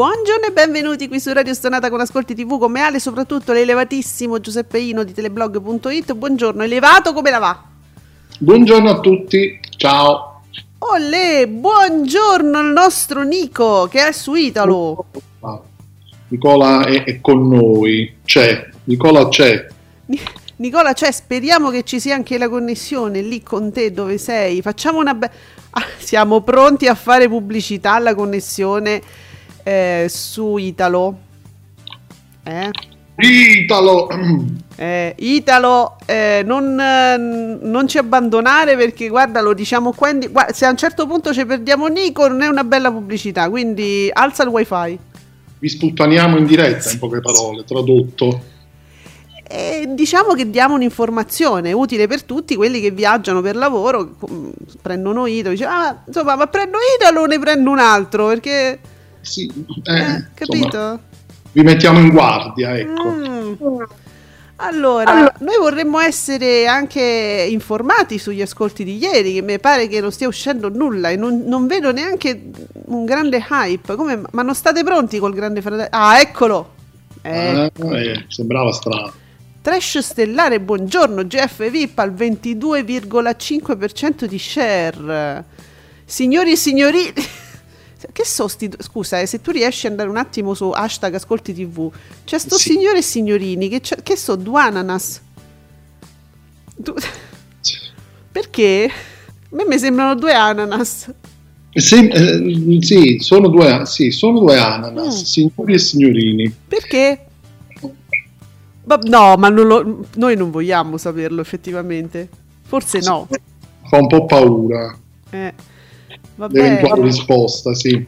Buongiorno e benvenuti qui su Radio Stonata con Ascolti TV come Ale, soprattutto l'elevatissimo Giuseppe Ino di teleblog.it. Buongiorno, elevato come la va? Buongiorno a tutti, ciao. Olè, buongiorno al nostro Nico che è su Italo. Ah, Nicola è, è con noi, c'è, Nicola c'è. Ni- Nicola, cioè, speriamo che ci sia anche la connessione lì con te dove sei. Facciamo una bella... siamo pronti a fare pubblicità alla connessione eh, su Italo. Eh? Italo! Eh, Italo, eh, non, eh, non ci abbandonare perché guarda, lo diciamo qua. di- guarda, se a un certo punto ci perdiamo Nico, non è una bella pubblicità. Quindi alza il wifi. Vi sputtaniamo in diretta, in poche parole, tradotto. E diciamo che diamo un'informazione utile per tutti quelli che viaggiano per lavoro. mm, Prendono Italo, dice, ah, insomma, ma prendo Italo o ne prendo un altro? Perché, Sì, eh, eh, capito? insomma, vi mettiamo in guardia, ecco. Mm. Allora, noi vorremmo essere anche informati sugli ascolti di ieri, che mi pare che non stia uscendo nulla e non, non vedo neanche un grande hype. Come, ma non state pronti col grande fratello? Ah, eccolo! Eh, eh, sembrava strano. Trash stellare, buongiorno, GF VIP al 22,5% di share. Signori e signori... Che so sti... Scusa, eh, se tu riesci ad andare un attimo su hashtag ascolti tv, c'è sto Sì. signore e signorini che, che so, due ananas. Du- Perché? A me mi sembrano due ananas. Sì, eh, sì, sono due, sì, sono due ananas, Mm. signori e signorini. Perché? No, ma non lo- noi non vogliamo saperlo effettivamente. Forse no. Fa un po' paura Eh, vabbè. l'eventuale risposta, sì.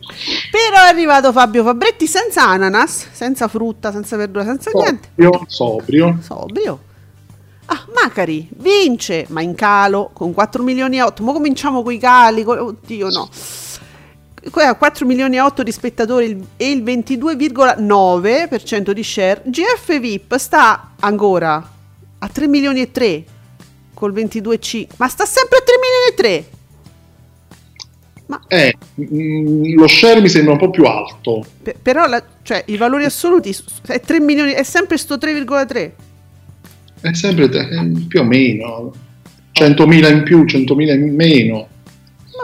Però è arrivato Fabio Fabretti senza ananas, senza frutta, senza verdura, senza niente. Sobrio, sobrio. Sobrio. Ah, Macari vince, ma in calo con 4 milioni e 8. Ma cominciamo con i cali. co- Oddio, no. Qui ha 4 milioni e 8 di spettatori e il 22,9% di share. GF VIP sta ancora a 3 milioni e 3 col 22,5. Ma sta sempre a 3 milioni e 3. Ma Eh, mm, lo share mi sembra un po' più alto. Pe- però la- cioè, i valori assoluti è 3 milioni, è sempre sto 3,3. È sempre eh, più o meno 100.000 in più, 100.000 in meno.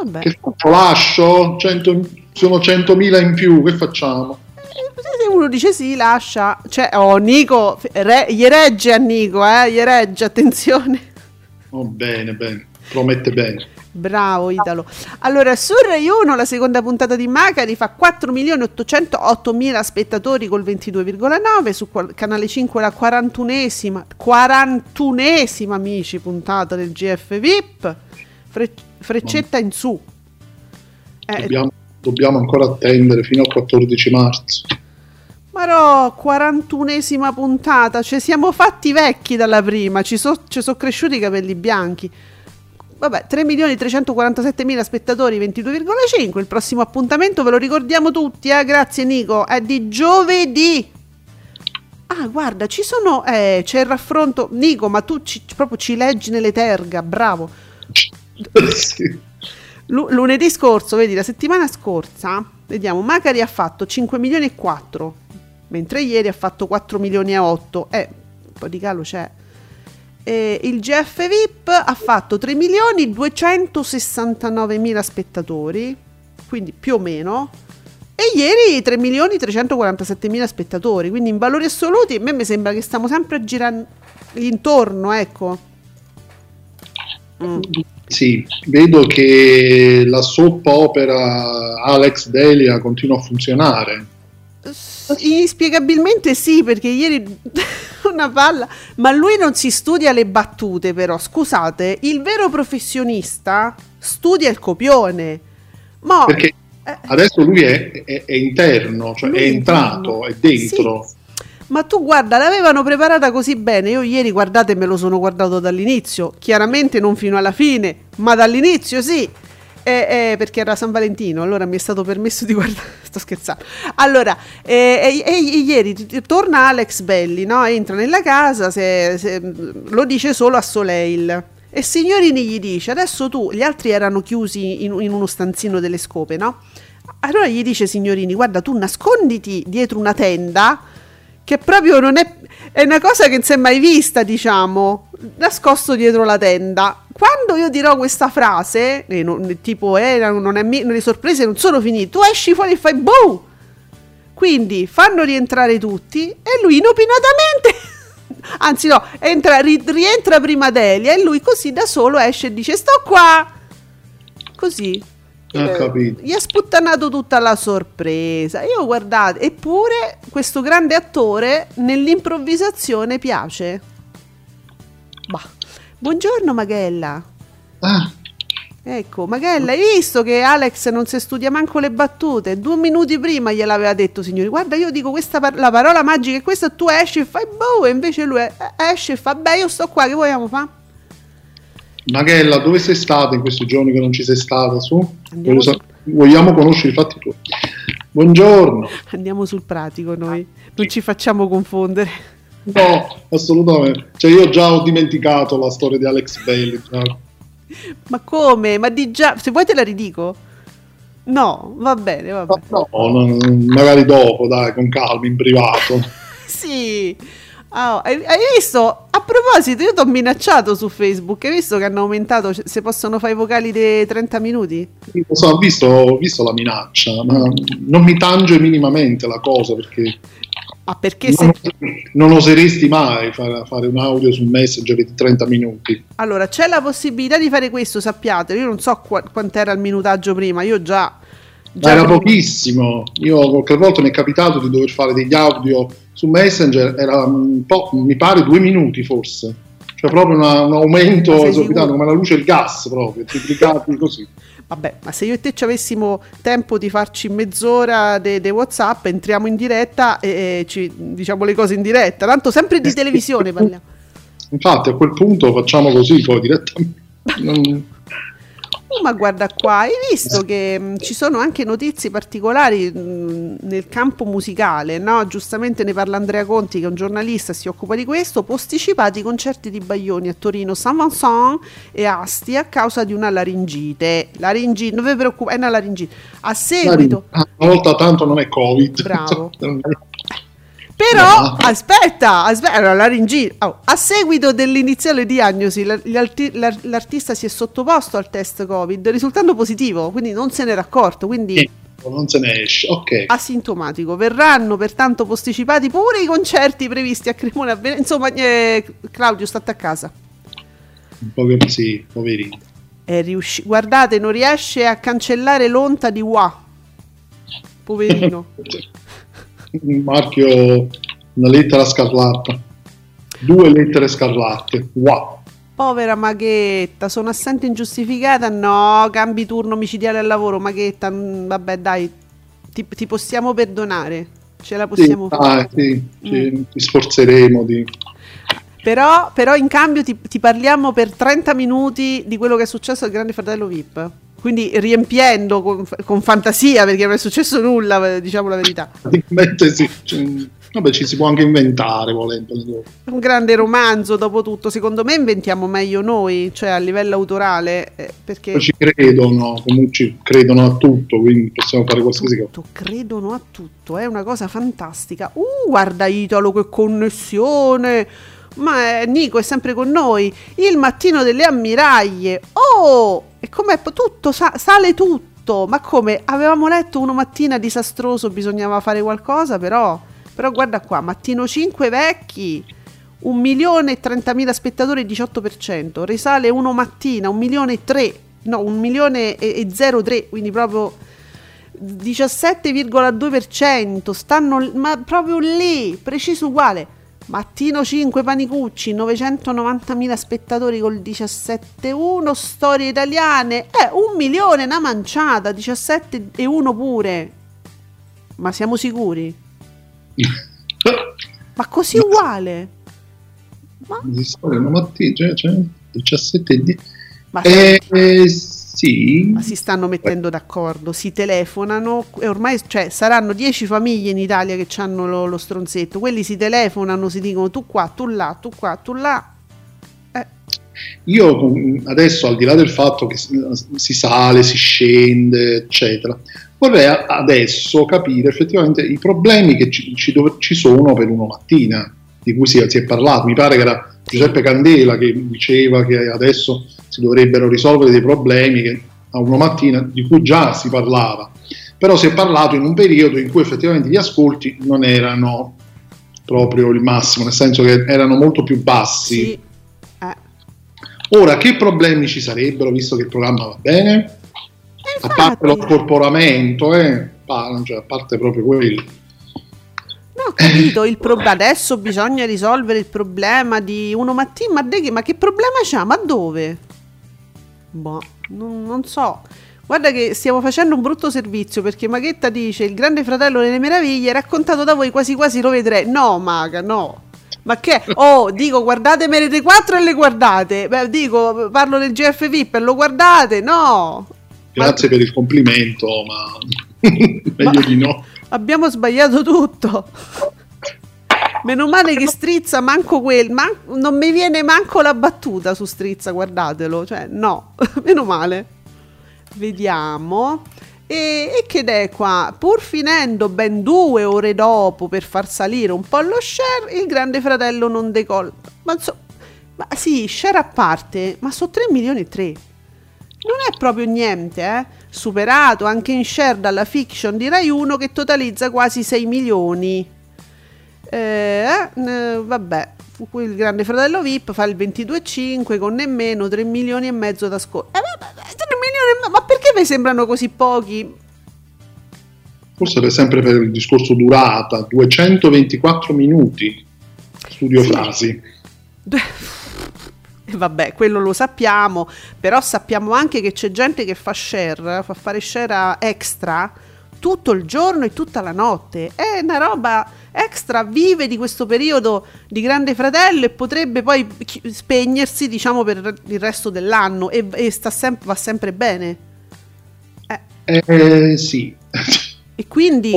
Vabbè. Che faccio? Lascio? 100 sono 100.000 in più, che facciamo? Eh, Se uno dice sì, lascia. Cioè, oh, Nico, re- gli regge a Nico, eh, gli regge, attenzione. Oh, bene, bene, promette bene. Bravo Italo. Allora, su Rai 1 la seconda puntata di Macari fa 4.808.000 spettatori col 22,9, su Canale 5 la 41esima, 41esima amici puntata del GF VIP, Fre- freccetta in su. Eh, Dobbiamo, dobbiamo ancora attendere fino al 14 marzo. Ma no, 41esima puntata, ci siamo fatti vecchi dalla prima, ci sono cresciuti i capelli bianchi. Vabbè, 3.347.000 spettatori, 22,5. Il prossimo appuntamento ve lo ricordiamo tutti, eh? Grazie Nico, è di giovedì. Ah, guarda, ci sono eh, c'è il raffronto Nico, ma tu ci- proprio ci leggi nelle terga, bravo. Sì. Lu- lunedì scorso, vedi, la settimana scorsa, vediamo, Macari ha fatto 5 milioni e 4, mentre ieri ha fatto 4 milioni e 8. Eh, un po' di calo c'è. E il GF VIP ha fatto 3 milioni 269 mila spettatori, quindi più o meno. E ieri 3 milioni 347 mila spettatori, quindi in valori assoluti a me mi sembra che stiamo sempre a girare intorno, ecco. Mm. Sì, vedo che la soap opera Alex Delia continua a funzionare. Inspiegabilmente sì, perché ieri una palla, ma lui non si studia le battute, però scusate, il vero professionista studia il copione. Ma Perché eh, adesso lui è, è- è interno, cioè Lui è è entrato, interno. è dentro. Sì. Ma tu guarda, l'avevano preparata così bene. Io ieri, guardate, me lo sono guardato dall'inizio. Chiaramente non fino alla fine, ma dall'inizio sì. Eh, eh, perché era San Valentino, allora mi è stato permesso di guardare. Sto scherzando. Allora, eh, ieri torna Alex Belli, no? Entra nella casa, se- se- lo dice solo a Soleil. E Signorini gli dice: Adesso tu, gli altri erano chiusi in, in uno stanzino delle scope, no? Allora gli dice Signorini: Guarda, tu nasconditi dietro una tenda che proprio non è, è una cosa che non si è mai vista, diciamo, nascosto dietro la tenda. Quando io dirò questa frase, eh, non- tipo, eh, non è mi- le sorprese non sono finite, tu esci fuori e fai boh! Quindi fanno rientrare tutti e lui inopinatamente, anzi no, entra- ri- rientra prima Delia e lui così da solo esce e dice sto qua. Così. Eh. Gli ha sputtanato tutta la sorpresa. Io guardate, eppure questo grande attore nell'improvvisazione piace. Bah. Buongiorno Magella. Ah, Ecco, Magella, hai visto che Alex non si studia manco le battute? Due minuti prima gliel'aveva detto, signori. Guarda, io dico questa par- la parola magica è questa, tu esci e fai boh, e invece lui eh, esce e fa, beh, io sto qua, che vogliamo fare? Maghella, dove sei stata in questi giorni che non ci sei stata? Su? Voglio su- Vogliamo conoscere i fatti tuoi. Buongiorno. Andiamo sul pratico noi, non ci facciamo confondere. No, assolutamente. Cioè, io già ho dimenticato la storia di Alex Bailey. Ma come? Ma di già, se vuoi te la ridico? No, va bene, va bene. No, no, magari dopo, dai, con calma, in privato. Sì. Ah, hai, hai visto? A proposito, io ti ho minacciato su Facebook. Hai visto che hanno aumentato? Se possono fare i vocali dei 30 minuti? Lo so, ho, visto, ho visto la minaccia, ma non mi tange minimamente la cosa perché Ah, perché se. non, non oseresti mai fare, fare un audio su Messenger di 30 minuti. Allora, c'è la possibilità di fare questo, sappiate. Io non so qua- quant'era il minutaggio prima. Io già. Ma era pochissimo. Io qualche volta mi è capitato di dover fare degli audio su Messenger, era un po', mi pare due minuti forse. Cioè proprio una- un aumento esorbitante, come la luce e il gas proprio, triplicati così. Vabbè, ma se io e te ci avessimo tempo di farci mezz'ora di WhatsApp, entriamo in diretta e, e ci diciamo le cose in diretta. Tanto sempre di televisione parliamo. Infatti a quel punto facciamo così poi direttamente. Non- ma guarda qua, hai visto che mh, ci sono anche notizie particolari mh, nel campo musicale, no? Giustamente ne parla Andrea Conti, che è un giornalista, si occupa di questo. Posticipati i concerti di Baglioni a Torino, San Vincent e Asti a causa di una laringite. Laringite, non vi preoccupate, è una laringite. A seguito. Ah, Una volta tanto non è Covid. Bravo. Però, No. aspetta, aspetta, allora, laringite. Oh, a seguito dell'iniziale diagnosi, la- gli arti- l'ar- l'artista si è sottoposto al test Covid, risultando positivo, quindi non se n'era accorto, quindi non se ne esce. Ok. asintomatico. Verranno pertanto posticipati pure i concerti previsti a Cremona. Ven- Insomma, eh, Claudio, state a casa. Un po' che sì, poverino. È riusci- Guardate, non riesce a cancellare l'onta di Wa. Poverino. Un marchio, una lettera scarlatta. Due lettere scarlatte. Wow. Povera Maghetta, sono assente ingiustificata? No, cambi turno micidiale al lavoro, Maghetta, mm, vabbè dai, ti, ti possiamo perdonare, ce la Sì, possiamo fare. dai, sì, ci, Mm. ci sforzeremo di... Però, però in cambio ti, ti parliamo per 30 minuti di quello che è successo al Grande Fratello VIP. Quindi riempiendo con, con fantasia, perché non è successo nulla, diciamo la verità. Sì. ci- vabbè, ci si può anche inventare volendo. È un grande romanzo, dopo tutto. Secondo me inventiamo meglio noi, cioè a livello autorale, eh, perché... Ci credono, comunque ci credono a tutto, quindi possiamo fare qualsiasi cosa. credono a tutto, è una cosa fantastica. Uh, guarda Italo che connessione! Ma eh, Nico è sempre con noi. Il mattino delle ammiraglie. Oh! E com'è? Tutto, sa- sale tutto. Ma come? Avevamo letto una mattina disastroso, bisognava fare qualcosa, però... Però guarda qua, mattino 5 vecchi, 1 milione e 30 spettatori, 18%. Risale uno mattina, 1 milione e 3, no, 1 milione e, e 0,3, quindi proprio 17,2%. Stanno, ma proprio lì, preciso uguale. Mattino 5 Panicucci, 990.000 spettatori col 17,1, storie italiane, eh, un milione, una manciata, 17,1 pure. Ma siamo sicuri? Ma così uguale? Ma... Di storia cioè, cioè 17 di... Ma, eh, eh, sì. ma si stanno mettendo d'accordo, si telefonano e ormai cioè, saranno 10 famiglie in Italia che hanno lo, lo stronzetto, quelli si telefonano, si dicono tu qua, tu là, tu qua, tu là. Eh. Io adesso, al di là del fatto che si sale, si scende, eccetera, vorrei adesso capire effettivamente i problemi che ci, ci, ci sono per una mattina, di cui si, si, è parlato. Mi pare che era Giuseppe Candela che diceva che adesso si dovrebbero risolvere dei problemi che a una mattina di cui già si parlava. Però si è parlato in un periodo in cui effettivamente gli ascolti non erano proprio il massimo, nel senso che erano molto più bassi. Sì. Eh. Ora, che problemi ci sarebbero visto che il programma va bene? a parte lo scorporamento, eh, cioè, a parte proprio quello. No, ho capito, il pro- adesso bisogna risolvere il problema di uno mattina, ma, de- ma che problema c'ha? Ma dove? Boh, non, non, so. Guarda che stiamo facendo un brutto servizio perché Maghetta dice il grande fratello delle meraviglie raccontato da voi quasi quasi lo vedrei. No, Maga, no. Ma che? Oh, dico, guardate Merete 4 e le guardate. Beh, dico, parlo del GF VIP e lo guardate. No, Grazie ma... per il complimento, ma meglio ma... di no. Abbiamo sbagliato tutto. Meno male che strizza manco quel, man- non mi viene manco la battuta su strizza, guardatelo, cioè no, meno male. Vediamo. E, e che è qua? Pur finendo ben due ore dopo per far salire un po' lo share, il grande fratello non decolla. Ma, so, ma sì, share a parte, ma sono 3 milioni e 3 non è proprio niente, eh? superato anche in share dalla fiction di Rai 1 che totalizza quasi 6 milioni. Eh, eh, vabbè, il grande fratello VIP fa il 22,5 con nemmeno 3 milioni e mezzo da scorso. Eh, ma perché mi sembrano così pochi? Forse per sempre per il discorso durata, 224 minuti, studio sì. frasi. Vabbè, quello lo sappiamo, però sappiamo anche che c'è gente che fa share, fa fare share extra tutto il giorno e tutta la notte. È una roba extra, vive di questo periodo di Grande Fratello e potrebbe poi spegnersi, diciamo, per il resto dell'anno e, e sem- va sempre bene. Eh, eh sì. E quindi...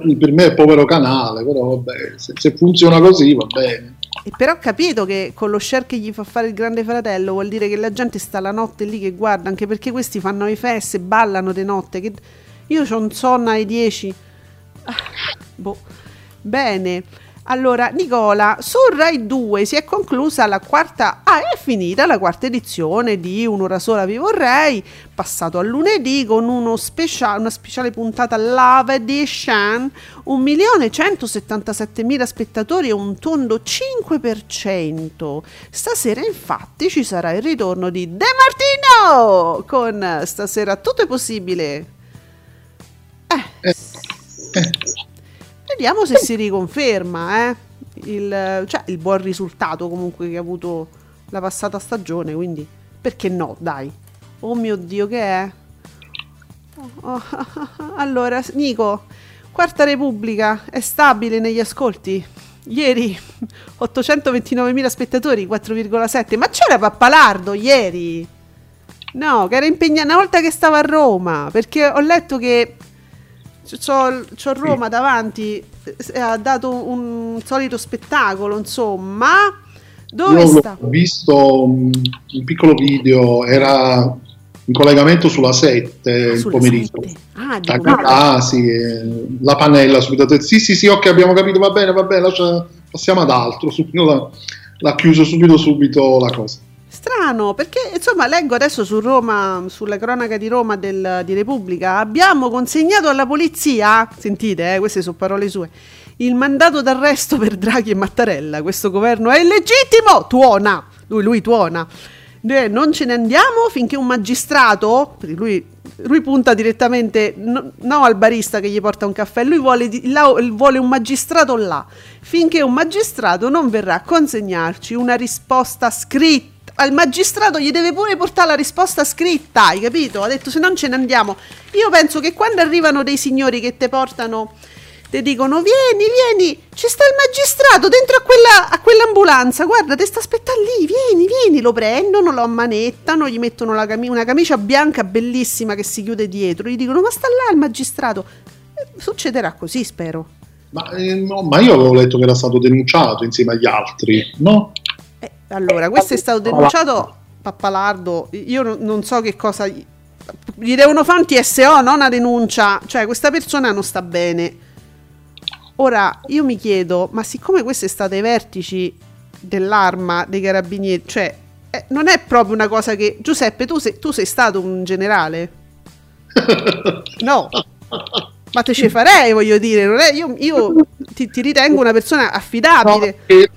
Per me è povero canale, però vabbè, se, se funziona così va bene. E però ho capito che con lo share che gli fa fare il grande fratello vuol dire che la gente sta la notte lì che guarda, anche perché questi fanno i feste, ballano di notte. Che... Io ho un sonno alle 10. Ah, boh. Bene. Allora, Nicola, su Rai 2 si è conclusa la quarta, ah, è finita la quarta edizione di Un'ora sola vi vorrei, passato a lunedì con speciale, una speciale puntata Love Edition, 1.177.000 spettatori e un tondo 5%. Stasera infatti ci sarà il ritorno di De Martino con Stasera tutto è possibile. Eh. eh. eh. Vediamo se si riconferma eh? il, cioè, il buon risultato comunque che ha avuto la passata stagione, quindi perché no, dai. Oh mio Dio, che è? Oh, allora, Nico, Quarta Repubblica è stabile negli ascolti? Ieri 829.000 spettatori, 4,7. Ma c'era Pappalardo ieri? No, che era impegnato una volta che stava a Roma, perché ho letto che c'ho, c'ho Roma davanti, eh, ha dato un solito spettacolo, insomma. Dove Io sta? Ho visto un, un piccolo video, era in collegamento sulla 7 ah, il pomeriggio. Ah, ah sì, eh, la pannella subito. Sì, sì, sì, ok, abbiamo capito, va bene, va bene, lascia, passiamo ad altro. Subito l'ha chiuso subito subito la cosa. Strano, perché insomma leggo adesso su Roma, sulla cronaca di Roma del, di Repubblica, abbiamo consegnato alla polizia, sentite, eh, queste sono parole sue, il mandato d'arresto per Draghi e Mattarella. Questo governo è illegittimo, tuona, lui, lui tuona. Noi non ce ne andiamo finché un magistrato, lui, lui punta direttamente no, no al barista che gli porta un caffè, lui vuole, là- vuole un magistrato là, finché un magistrato non verrà a consegnarci una risposta scritta. Al magistrato gli deve pure portare la risposta scritta, hai capito? Ha detto se non ce ne andiamo. Io penso che quando arrivano dei signori che te portano ti dicono vieni, vieni, ci sta il magistrato dentro a, quella, a quell'ambulanza, guarda, ti sta aspettando lì, vieni, vieni, lo prendono, lo ammanettano, gli mettono la cami- una camicia bianca bellissima che si chiude dietro, gli dicono ma sta là il magistrato. Eh, Succederà così, spero. Ma, eh, no, ma io avevo letto che era stato denunciato insieme agli altri, no? Eh, allora, questo è stato denunciato, Pappalardo, io non, so che cosa... Gli, devono fare un TSO, non una denuncia, cioè questa persona non sta bene. Ora, io mi chiedo, ma siccome questo è stato ai vertici dell'arma dei carabinieri, cioè, eh, non è proprio una cosa che... Giuseppe, tu sei, tu sei stato un generale? No. Ma te ce farei, voglio dire, non è- io, io ti, ti ritengo una persona No, affidabile. eh, eh,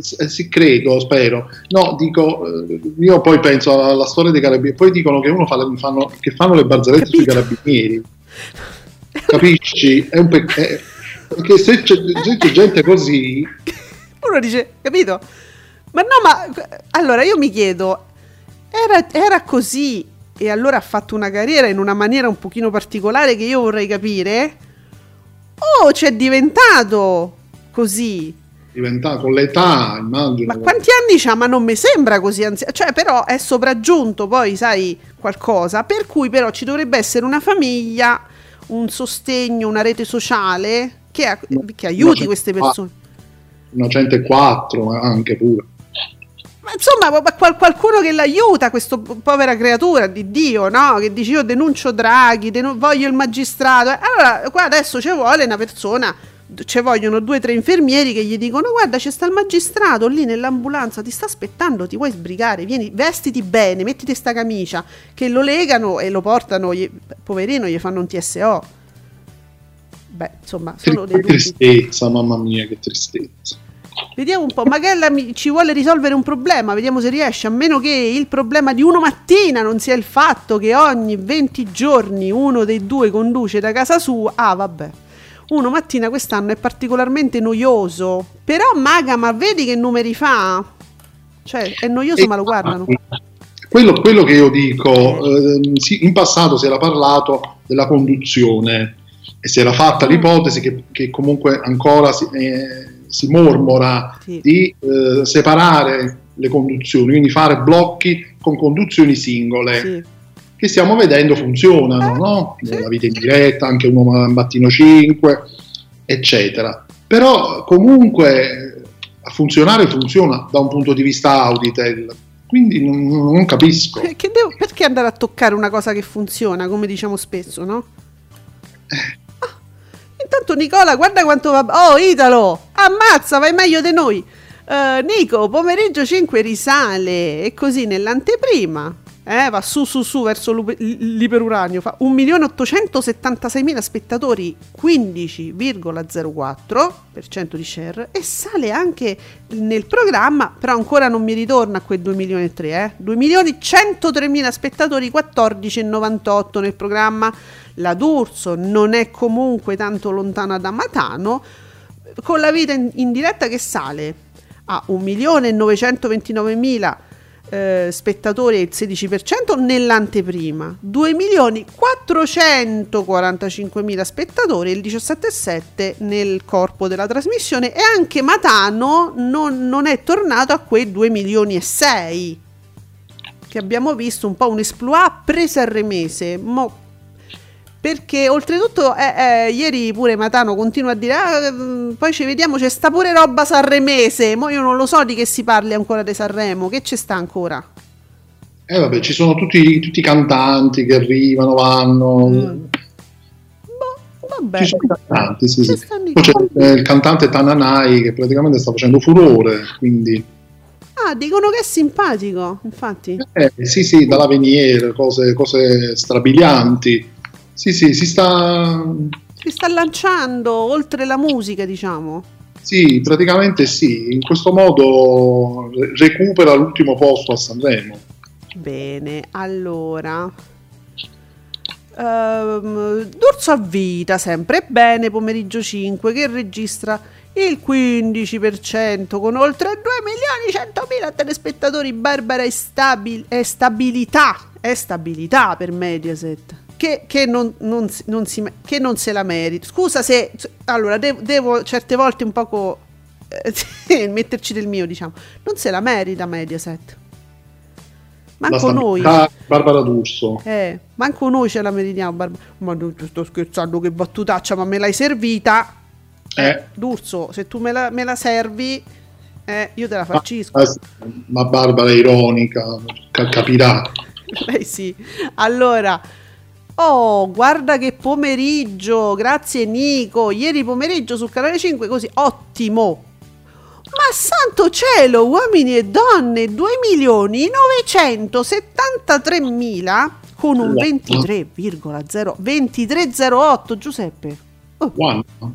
sì, credo, spero. No, dico, eh, io poi penso alla storia dei carabinieri, poi dicono che uno fa le- fanno, che fanno le barzellette sui Capito. carabinieri. Capisci? È un peccato. Perché se c'è, se c'è gente così, Uno dice, capito? Ma no, ma allora io mi chiedo, era, era così e allora ha fatto una carriera in una maniera un pochino particolare che io vorrei capire? O c'è diventato così? Diventa con l'età, immagino. Ma quanti anni c'ha? Ma non mi sembra così anziano. Cioè, però è sopraggiunto poi, sai, qualcosa. Per cui però ci dovrebbe essere una famiglia, un sostegno, una rete sociale che, che aiuti queste persone. Una 104, ma anche pure. Ma insomma, ma qual- qualcuno che l'aiuta, questa povera creatura di Dio, no? Che dice io denuncio Draghi, denu- voglio il magistrato. Eh, Allora, qua adesso ci vuole una persona, ci vogliono due o tre infermieri che gli dicono guarda c'è sta il magistrato lì nell'ambulanza, ti sta aspettando, ti vuoi sbrigare, vieni, vestiti bene, mettiti sta camicia, che lo legano e lo portano, gli- poverino, gli fanno un TSO. Beh, insomma, sono dei Che dubbi. tristezza, mamma mia, che tristezza. Vediamo un po', Magella mi- ci vuole risolvere un problema, vediamo se riesce, a meno che il problema di uno mattina non sia il fatto che ogni 20 giorni uno dei due conduce da casa sua. Ah, vabbè. Uno mattina quest'anno è particolarmente noioso, però Maga, ma vedi che numeri fa? Cioè, è noioso ma lo guardano. Quello, quello che io dico, ehm, sì, in passato si era parlato della conduzione e si era fatta l'ipotesi che, che comunque ancora si, eh, si mormora Sì. di eh, separare le conduzioni, quindi fare blocchi con conduzioni singole Sì. Che stiamo vedendo funzionano, Eh, no? La vita in diretta, anche uno al mattino 5, eccetera. Però comunque a funzionare funziona da un punto di vista Auditel, quindi non, non capisco. Eh, Che devo- perché andare a toccare una cosa che funziona, come diciamo spesso, no? Ah, intanto Nicola, guarda quanto va... Oh, Italo! Ammazza, vai meglio di noi! Eh, Nico, pomeriggio 5 risale e così nell'anteprima eh, va su su su verso l'iperuranio, fa 1.876.000 spettatori, 15,04% di share e sale anche nel programma, però ancora non mi ritorna a quei 2 milioni e 3, eh. 2 milioni 103.000 spettatori, 14,98 nel programma. La D'Urso non è comunque tanto lontana da Matano, con la vita in, in diretta che sale a 1.929.000 eh, spettatori il 16% nell'anteprima. 2 milioni 445.000 spettatori il 17,7% nel corpo della trasmissione. E anche Matano non, non è tornato a quei 2 milioni e 6 che abbiamo visto un po' un esploit pre-Sanremese mo perché oltretutto eh, eh, ieri pure Matano continua a dire "Ah, mm, poi ci vediamo c'è sta pure roba sanremese mo io non lo so di che si parli ancora di Sanremo che ci sta ancora Eh vabbè, ci sono tutti, tutti i cantanti che arrivano, vanno. Mm. boh, vabbè Ci sono i cantanti, sì, sì. Poi c'è il cantante Tananai che praticamente sta facendo furore, quindi Ah, dicono che è simpatico, infatti. Eh, sì, sì, dalla Venier, cose, cose strabilianti. Sì, sì, si sta... Si sta lanciando oltre la musica, diciamo. Sì, praticamente sì. In questo modo re- recupera l'ultimo posto a Sanremo. Bene, allora. Ehm, D'Urso a vita, sempre bene, pomeriggio 5, che registra il 15% con oltre 2 milioni 100 mila telespettatori. Barbara è, stabil- è stabilità, è stabilità per Mediaset. Che, che non, non non si, che non se la merita. Scusa se. Allora, devo, devo certe volte un poco eh, metterci del mio, diciamo. Non se la merita Mediaset. Manco noi. stabilità Barbara D'Urso. Eh, manco noi ce la meritiamo, Barba. Ma non ti sto scherzando, che battutaccia, ma me l'hai servita. Eh. D'Urso, se tu me la, me la servi, eh, io te la faccisco. Ma, ma Barbara è ironica, ca- capirà. Lei sì. Allora, oh, guarda che pomeriggio. Grazie Nico. Ieri pomeriggio sul canale 5, così ottimo. Ma santo cielo, uomini e donne, 2 milioni 973 mila con un Wow. 23,0 2308 Giuseppe. Oh, Quanto?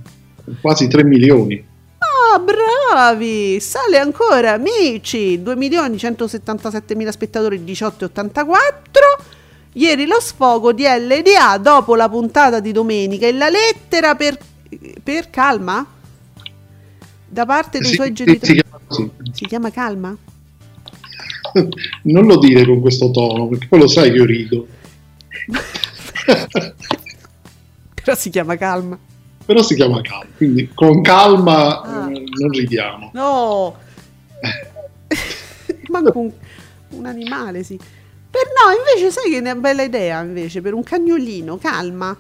Quasi 3 milioni. Ah, bravi! Sale ancora, amici! 2 milioni 177 mila spettatori, 18,84. Ieri lo sfogo di LDA dopo la puntata di domenica e la lettera per, per calma? Da parte dei Sì, suoi sì, genitori. si chiama così. Si chiama calma? Non lo dire con questo tono, perché poi lo sai che io rido. Però si chiama calma. Però si chiama calma, quindi con calma Ah. eh, non ridiamo. No! Manco un, un animale, sì. Per no, invece sai che è una bella idea, invece, per un cagnolino, calma.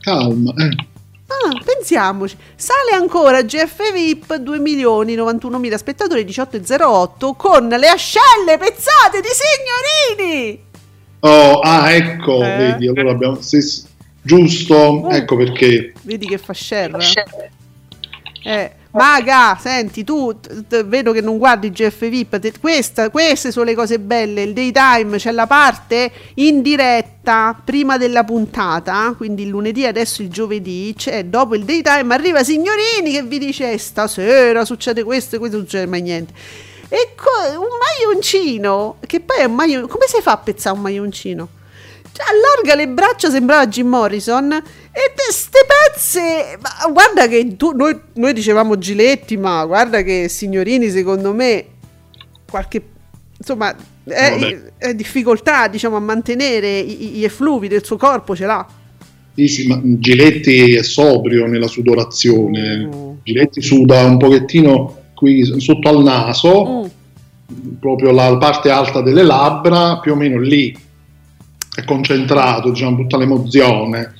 Calma, eh. Ah, pensiamoci. Sale ancora GF VIP 2 milioni 91 mila spettatori 18,08 con le ascelle pezzate di signorini. Oh, ah, ecco, Eh? vedi, allora abbiamo... sì, sì, giusto, ecco perché. Vedi che fa share. Eh, Maga, senti, tu t- t- vedo che non guardi GF VIP. te- questa- queste sono le cose belle. Il daytime c'è la parte in diretta prima della puntata. Quindi il lunedì, adesso il giovedì. C'è dopo il daytime. Arriva Signorini che vi dice: "Eh, Stasera succede questo e questo, non succede mai niente. E co- un maglioncino, che poi è un maglioncino. Come si fa a pezzare un maglioncino? Cioè, allarga le braccia, sembrava Jim Morrison. E te- ste pezze. Ma guarda che tu, noi, noi dicevamo Giletti, ma guarda che signorini, secondo me, qualche. Insomma, è, è difficoltà, diciamo, a mantenere i, i effluvi del suo corpo, ce l'ha. Sì, sì, ma Giletti è sobrio nella sudorazione. Mm. Giletti suda un pochettino qui sotto al naso, Mm. proprio la parte alta delle labbra, più o meno lì. È concentrato, diciamo, tutta l'emozione.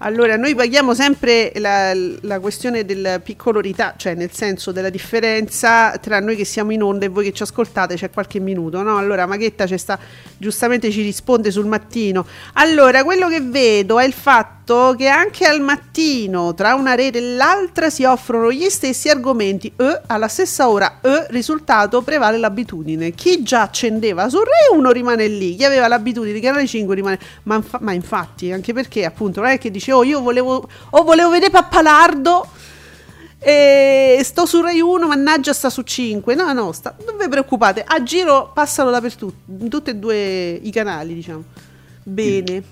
Allora, noi paghiamo sempre la, la questione del piccolo ritardo, cioè nel senso della differenza tra noi che siamo in onda e voi che ci ascoltate, c'è qualche minuto, no? Allora, Maghetta ci sta, giustamente ci risponde sul mattino. Allora, quello che vedo è il fatto che anche al mattino, tra una rete e l'altra, si offrono gli stessi argomenti, e alla stessa ora, e risultato prevale l'abitudine. Chi già accendeva su Rai 1 rimane lì, chi aveva l'abitudine di Canale 5 rimane... Ma, ma infatti, anche perché appunto non è che dice, oh io volevo, oh, volevo vedere Pappalardo e sto su Rai 1, mannaggia sta su 5. No, no, sta, non vi preoccupate, a giro passano dappertutto, in tutti e due i canali, diciamo. Bene,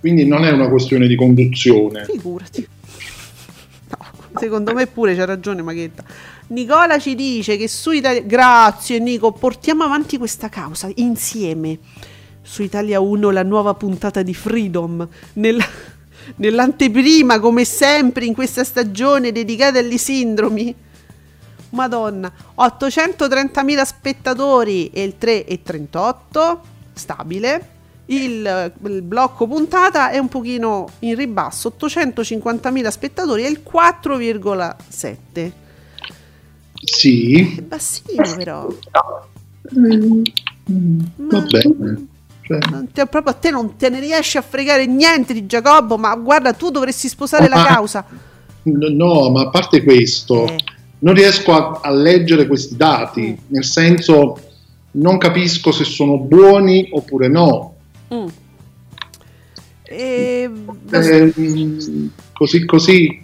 Quindi non è una questione di conduzione. figurati. No, secondo me pure c'ha ragione Maghetta. Nicola ci dice che su Italia... Grazie Nico, portiamo avanti questa causa insieme. Su Italia 1 la nuova puntata di Freedom. Nella... Nell'anteprima, come sempre, in questa stagione dedicata agli sindromi. Madonna, 830.000 spettatori e il 3,38, stabile. Il, il blocco puntata è un pochino in ribasso, 850.000 spettatori e il 4,7. Sì, È bassino però. va bene. Te- proprio a te non te ne riesci a fregare niente di Giacobbo, ma guarda, tu dovresti sposare la Ma- causa. no, ma a parte questo, Eh. non riesco a, a leggere questi dati, Mm. nel senso non capisco se sono buoni oppure no. Mm. E, Eh, mm, così così.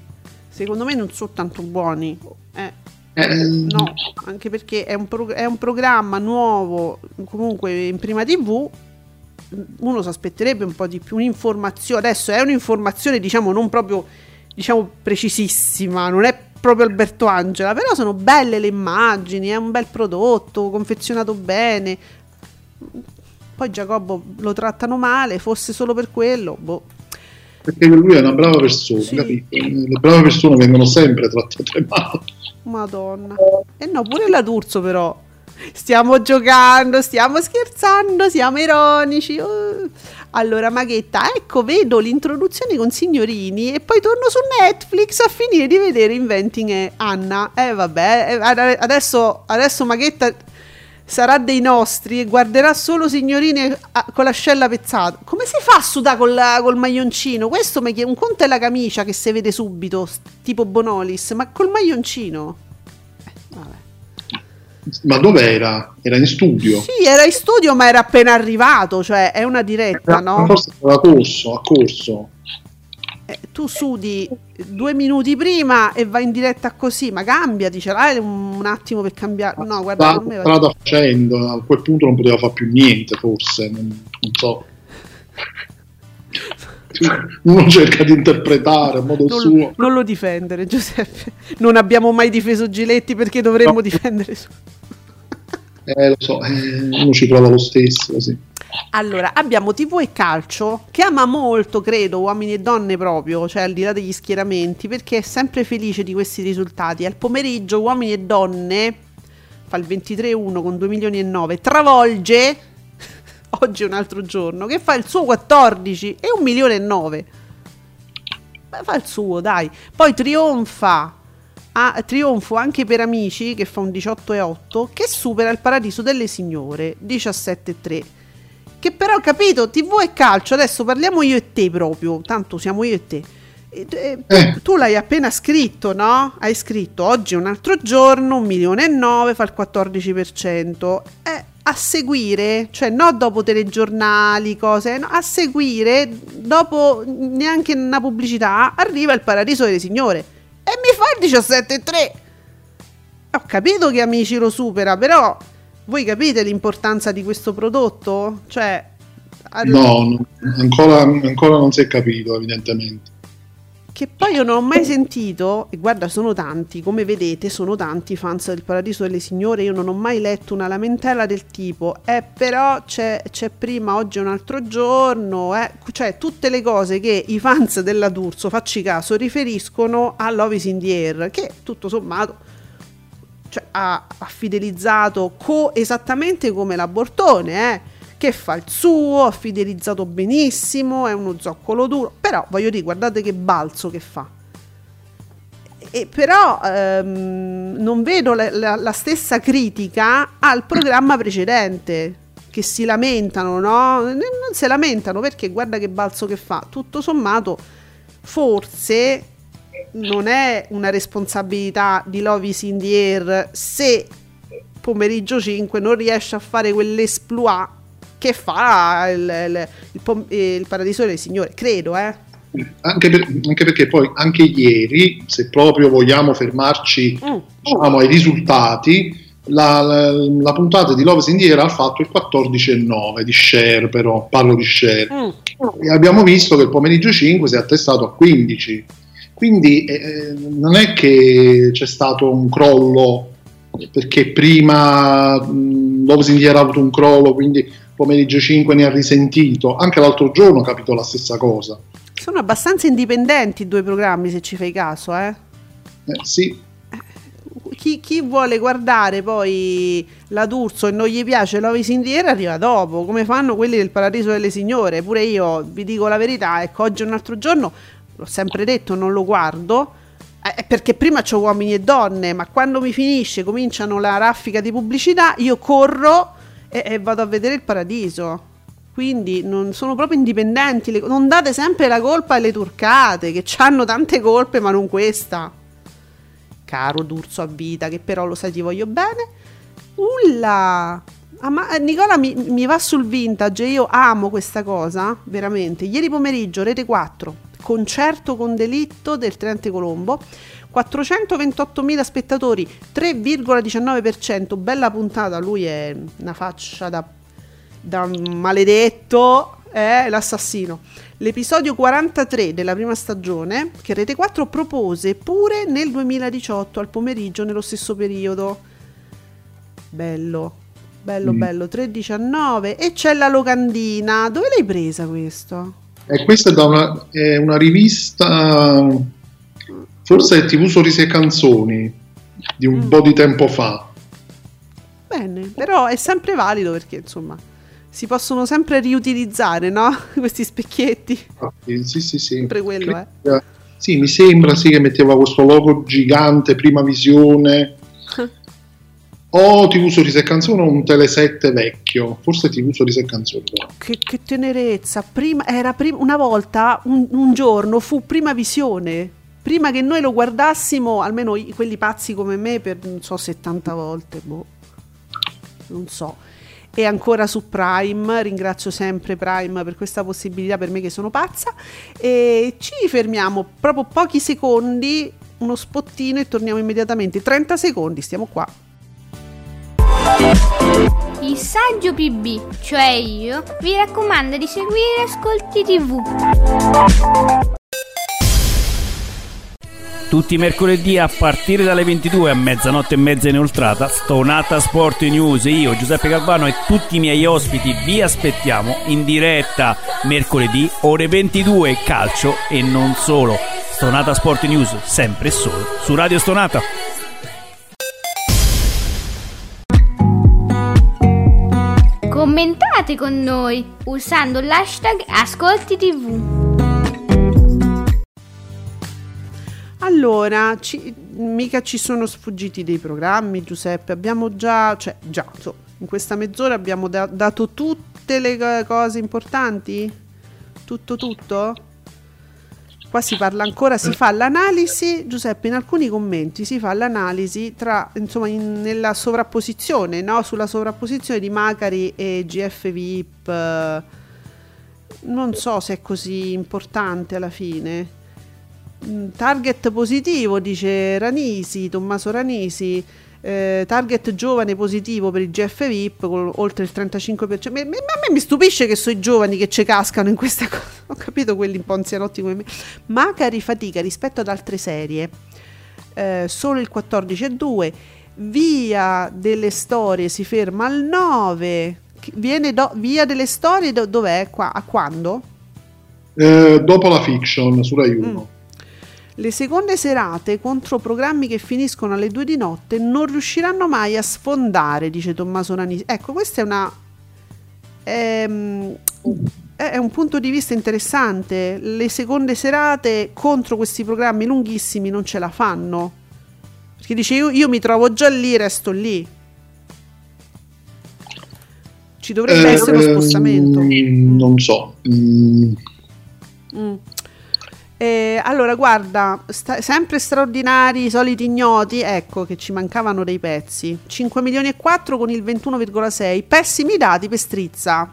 secondo me non sono tanto buoni. Eh, eh, no, anche perché è un, pro- è un programma nuovo, comunque in prima TV. Uno si aspetterebbe un po' di più un'informazione. Adesso è un'informazione, diciamo, non proprio diciamo precisissima, non è proprio Alberto Angela, però sono belle le immagini, è un bel prodotto, confezionato bene. Poi Giacobbo lo trattano male, fosse solo per quello, boh. Perché lui è una brava persona, Sì. capito? Le brave persone vengono sempre trattate male. Madonna. E no, pure la D'Urso però. Stiamo giocando, stiamo scherzando, siamo ironici. uh. Allora, Maghetta, ecco, vedo l'introduzione con signorini e poi torno su Netflix a finire di vedere Inventing Anna. Eh, vabbè, eh, ad- adesso, adesso Maghetta sarà dei nostri e guarderà solo signorine ah, con l'ascella pezzata. Come si fa a sudare col, col maglioncino? Questo mi chiede, un conto è la camicia che si vede subito, tipo Bonolis, ma col maglioncino? Ma dov'era? Era in studio. Sì, era in studio, ma era appena arrivato, cioè è una diretta, no? Forse aveva corso, ha corso. Eh, tu sudi due minuti prima e vai in diretta così, ma cambiati, ce l'hai un, attimo per cambiare. No, guarda, Strada, non me strada facendo, a quel punto non poteva fare più niente, forse, non, non so. Uno cerca di interpretare a modo non, suo. non lo difendere, Giuseppe. Non abbiamo mai difeso Giletti perché dovremmo No. difendere su. Eh, lo so, eh, uno ci prova lo stesso, sì. Allora, abbiamo TV e calcio che ama molto, credo, uomini e donne proprio, cioè al di là degli schieramenti, perché è sempre felice di questi risultati. Al pomeriggio uomini e donne fa il 23-1 con 2 milioni e 9, travolge oggi è un altro giorno che fa il suo 14 e 1 milione e 9. Beh, fa il suo, dai. Poi trionfa a trionfo anche per amici che fa un 18 e 8 che supera il paradiso delle signore 17 e 3 che però capito tv e calcio adesso parliamo io e te proprio tanto siamo io e te E- e- Eh. tu l'hai appena scritto no? hai scritto oggi è un altro giorno un milione e nove fa il 14% eh, a seguire cioè no dopo telegiornali cose no, a seguire dopo neanche una pubblicità arriva il paradiso delle signore e mi fa il 17,3 ho capito che amici lo supera però voi capite l'importanza di questo prodotto? Cioè, al- No, ancora, ancora non si è capito, evidentemente. Che poi io non ho mai sentito, e guarda, sono tanti, come vedete, sono tanti i fans del Paradiso delle Signore. Io non ho mai letto una lamentela del tipo, eh, però c'è, c'è prima, oggi è un altro giorno, eh. cioè tutte le cose che i fans della D'Urso, facci caso, riferiscono a Love is in the Air, che tutto sommato cioè, ha, ha fidelizzato co- esattamente come la Bortone, eh, che fa il suo, ha fidelizzato benissimo, è uno zoccolo duro, però voglio dire, guardate che balzo che fa. E però ehm, non vedo la, la- la stessa critica al programma precedente, che si lamentano, no? Non si lamentano perché guarda che balzo che fa. Tutto sommato, forse non è una responsabilità di Love is in the air se pomeriggio 5 non riesce a fare quell'esploit che fa il, il- il pom- eh, il Paradiso delle Signore, credo, eh. Anche, per- anche perché poi, anche ieri, se proprio vogliamo fermarci Mm. diciamo, ai risultati, la, la- la puntata di Love Sindiera ha fatto il 14,9 di share, però parlo di share. Mm. E abbiamo visto che il pomeriggio 5 si è attestato a 15. Quindi eh, non è che c'è stato un crollo perché prima mh, Love Sindiera ha avuto un crollo, quindi pomeriggio 5 ne ha risentito. Anche l'altro giorno capito la stessa cosa. Sono abbastanza indipendenti i due programmi, se ci fai caso, eh. Eh, sì, Chi, chi vuole guardare poi la D'Urso e non gli piace Love is in the Air arriva dopo, come fanno quelli del Paradiso delle Signore. Pure io vi dico la verità, ecco, oggi è un altro giorno, l'ho sempre detto, non lo guardo. eh, perché prima c'ho uomini e donne, ma quando mi finisce, cominciano la raffica di pubblicità, io corro e, e vado a vedere il paradiso. Quindi non sono proprio indipendenti. le- non date sempre la colpa alle turcate, che hanno tante colpe, ma non questa. Caro D'Urso a vita, che però lo sai ti voglio bene. Ulla! Ah, ma eh, Nicola mi, mi va sul vintage, io amo questa cosa, veramente. Ieri pomeriggio, Rete 4, concerto con delitto del Tenente Colombo. 428.000 spettatori, 3,19%, bella puntata, lui è una faccia da, da maledetto, è l'assassino. L'episodio 43 della prima stagione, che Rete 4 propose pure nel 2018 al pomeriggio, nello stesso periodo. Bello, bello, Mm. bello, 3,19 e c'è la locandina. Dove l'hai presa questo? E questa è da una, è una rivista, forse è TV Sorrisi e Canzoni, di un Mm. po' di tempo fa. Bene, però è sempre valido perché insomma si possono sempre riutilizzare, no? Questi specchietti. Infatti, Sì, sì, sì. Sempre quello, eh. Eh, Sì, mi sembra sì che metteva questo logo gigante, prima visione. O TV Sorrisi e Canzoni o un Telesette vecchio, forse TV Sorrisi e Canzoni. però. Che, che tenerezza. Prima, era prim- una volta, un, un giorno, fu prima visione. Prima che noi lo guardassimo, almeno i- quelli pazzi come me, per non so 70 volte. Boh. Non so. E ancora su Prime, ringrazio sempre Prime per questa possibilità per me che sono pazza. E ci fermiamo proprio pochi secondi, uno spottino e torniamo immediatamente. 30 secondi, stiamo qua. Il saggio PB, cioè io, vi raccomanda di seguire Ascolti TV. Tutti i mercoledì a partire dalle 22 a mezzanotte e mezza inoltrata, Stonata Sport News, io Giuseppe Calvano e tutti i miei ospiti vi aspettiamo in diretta mercoledì ore 22 calcio e non solo. Stonata Sport News, sempre e solo su Radio Stonata. Commentate con noi usando l'hashtag Ascolti TV. Allora, ci- mica ci sono sfuggiti dei programmi, Giuseppe. Abbiamo già, cioè, già, so, in questa mezz'ora abbiamo da- dato tutte le co- cose importanti? Tutto, tutto? Qua si parla ancora, si fa l'analisi, Giuseppe, in alcuni commenti si fa l'analisi tra, insomma, in- nella sovrapposizione, no? Sulla sovrapposizione di Macari e GF VIP. Non so se è così importante alla fine. Mm, Target positivo, dice Ranisi, Tommaso Ranisi. eh, target giovane positivo per il GF VIP con oltre il 35%. Me- me- a me mi stupisce che sono i giovani che ci cascano in questa cosa. Ho capito quelli un po' anzianotti come me. Macari fatica rispetto ad altre serie. Eh, solo il 14,2. Via delle storie si ferma al 9. Chi- Viene do- via delle storie do- dov'è? Qua, a quando? Eh, dopo la fiction su Rai 1. Le seconde serate contro programmi che finiscono alle due di notte non riusciranno mai a sfondare, dice Tommaso Nanisi. Ecco, questo è una. ehm, è un punto di vista interessante. Le seconde serate contro questi programmi lunghissimi non ce la fanno. Perché dice io, io mi trovo già lì, resto lì. Ci dovrebbe Eh, essere uno spostamento. mm, non so. Mm, Mm. Eh, allora, guarda, sta- sempre straordinari, soliti ignoti, ecco che ci mancavano dei pezzi. 5 milioni e 4 con il 21,6. Pessimi dati per Strizza.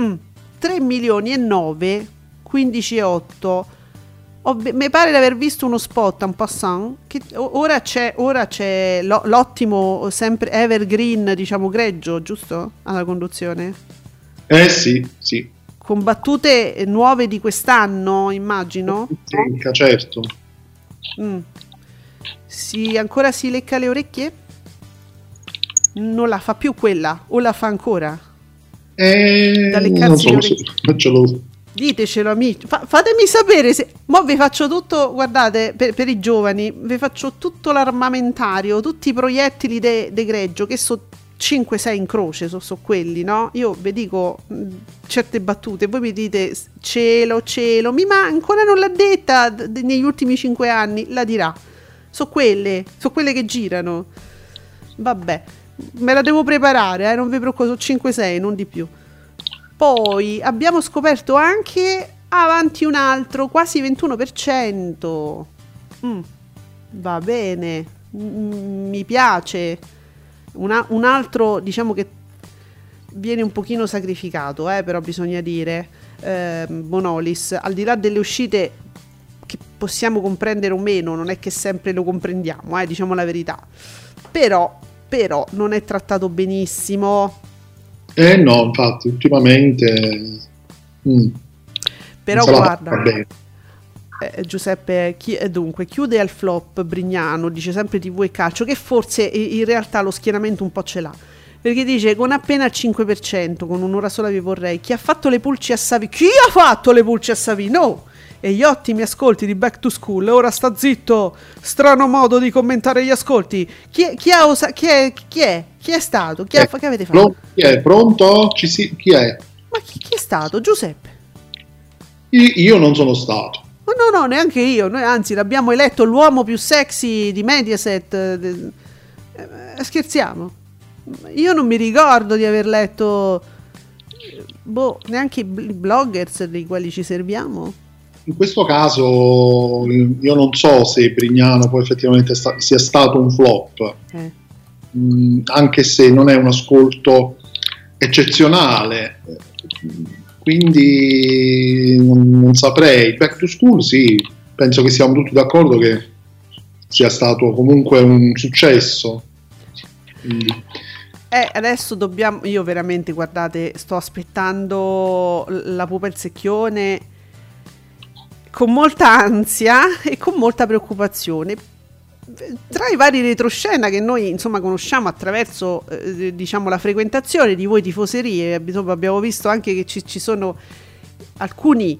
Mm. 3 milioni e 9, 15 e 8. Ho ve- mi pare di aver visto uno spot un passant che ora c'è, ora c'è lo- l'ottimo sempre evergreen diciamo greggio giusto alla conduzione eh sì, sì. Con battute nuove di quest'anno, immagino. Secca, certo. Mm. Si, ancora si lecca le orecchie? Non la fa più quella, o la fa ancora? Eh, Da leccarsi so, so, non ce l'ho. Ditecelo amici, Fa- fatemi sapere se... Mo vi faccio tutto, guardate, per, per i giovani, vi faccio tutto l'armamentario, tutti i proiettili de, de greggio, che sono 5-6 in croce, sono quelli, no? Io vi dico mh, certe battute, voi mi dite "S- cielo, cielo, mi ma ancora non l'ha detta d- negli ultimi 5 anni, la dirà. Sono quelle, sono quelle che girano. Vabbè, me la devo preparare, eh, non vi preoccupate, sono 5-6, non di più. Poi abbiamo scoperto anche avanti un altro, quasi 21%. Mm, va bene, Mm, mi piace. Una- un altro, diciamo che viene un pochino sacrificato, eh, però bisogna dire, eh, Bonolis, al di là delle uscite che possiamo comprendere o meno, non è che sempre lo comprendiamo, eh, diciamo la verità, però, però non è trattato benissimo. Eh no, infatti, ultimamente... mm, Però guarda. Eh, Giuseppe, chi- eh, dunque, chiude al flop Brignano, dice sempre TV e calcio, che forse in realtà lo schieramento un po' ce l'ha. Perché dice con appena il 5%, con un'ora sola vi vorrei. Chi ha fatto le pulci a Savi? Chi ha fatto le pulci a Savi? No! E gli ottimi ascolti di Back to School. Ora sta zitto. Strano modo di commentare gli ascolti. Chi è? Chi, ha osa- chi è? Chi è? Chi è stato? Chi, ha Eh, che avete fatto? Chi è? Pronto? Ci si- chi è? Ma chi, è stato? Giuseppe. Io non sono stato. Oh, no, no, neanche io. Noi anzi l'abbiamo eletto l'uomo più sexy di Mediaset. eh, scherziamo. Io non mi ricordo di aver letto. Boh, neanche i bloggers dei quali ci serviamo. In questo caso io non so se Brignano poi effettivamente sta- sia stato un flop, Eh. Mm, anche se non è un ascolto eccezionale, quindi non, non saprei. Back to School sì, penso che siamo tutti d'accordo che sia stato comunque un successo. Quindi, Eh, adesso dobbiamo. Io veramente, guardate, sto aspettando la pupa il secchione con molta ansia e con molta preoccupazione. Tra i vari retroscena che noi insomma conosciamo attraverso eh, diciamo la frequentazione di voi tifoserie, insomma, abbiamo visto anche che ci, ci sono alcuni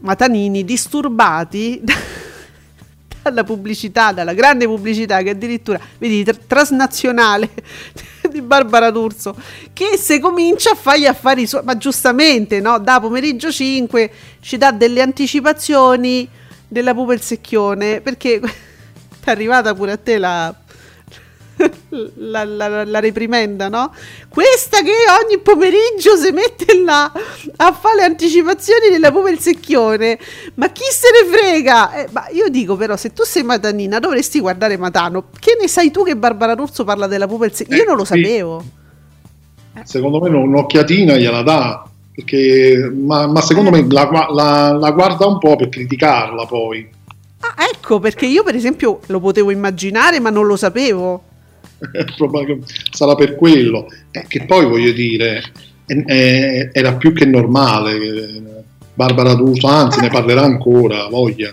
matanini disturbati dalla pubblicità, dalla grande pubblicità che addirittura, vedi, tr- transnazionale di Barbara D'Urso, che se comincia a fare gli affari suoi, ma giustamente, no? Da pomeriggio 5 ci dà delle anticipazioni della pupa il secchione, perché è arrivata pure a te la... La, la- la reprimenda, no? Questa che ogni pomeriggio si mette là a fare le anticipazioni della pupa il secchione, ma chi se ne frega? Eh, ma io dico però, se tu sei matanina dovresti guardare Matano. Che ne sai tu che Barbara D'Urso parla della pupa il secchione? Io non lo Eh, sì. sapevo. secondo me un'occhiatina gliela dà, perché, ma, ma secondo me la, la- la guarda un po' per criticarla poi. Ah, ecco, perché io per esempio lo potevo immaginare, ma non lo sapevo. Sarà per quello. Eh, che poi voglio dire, eh, era più che normale. eh, Barbara D'Urso, anzi, ne parlerà ancora, voglia.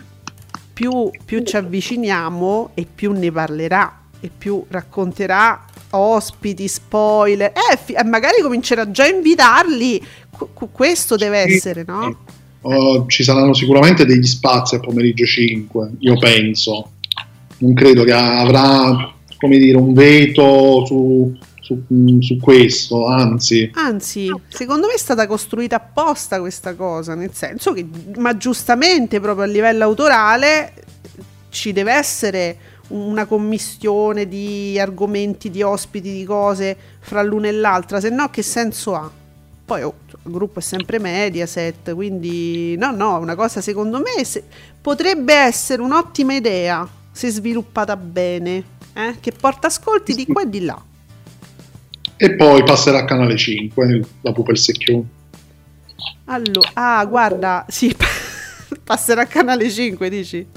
Più, più ci avviciniamo e più ne parlerà e più racconterà ospiti, spoiler. Eh, eh, magari comincerà già a invitarli. Qu- qu- questo deve essere, no? Oh, ci saranno sicuramente degli spazi a pomeriggio 5, io penso. Non credo che avrà, come dire, un veto su, su- su questo, anzi. Anzi, secondo me è stata costruita apposta questa cosa, nel senso che, ma giustamente proprio a livello autorale ci deve essere una commistione di argomenti, di ospiti, di cose fra l'una e l'altra, se no che senso ha? Poi oh, il gruppo è sempre Mediaset, quindi no, no, una cosa secondo me se- potrebbe essere un'ottima idea se sviluppata bene, eh, che porta ascolti di qua e di là. E poi passerà a Canale 5, la pupa e il secchione. Allora, ah, guarda, sì, passerà a Canale 5, dici?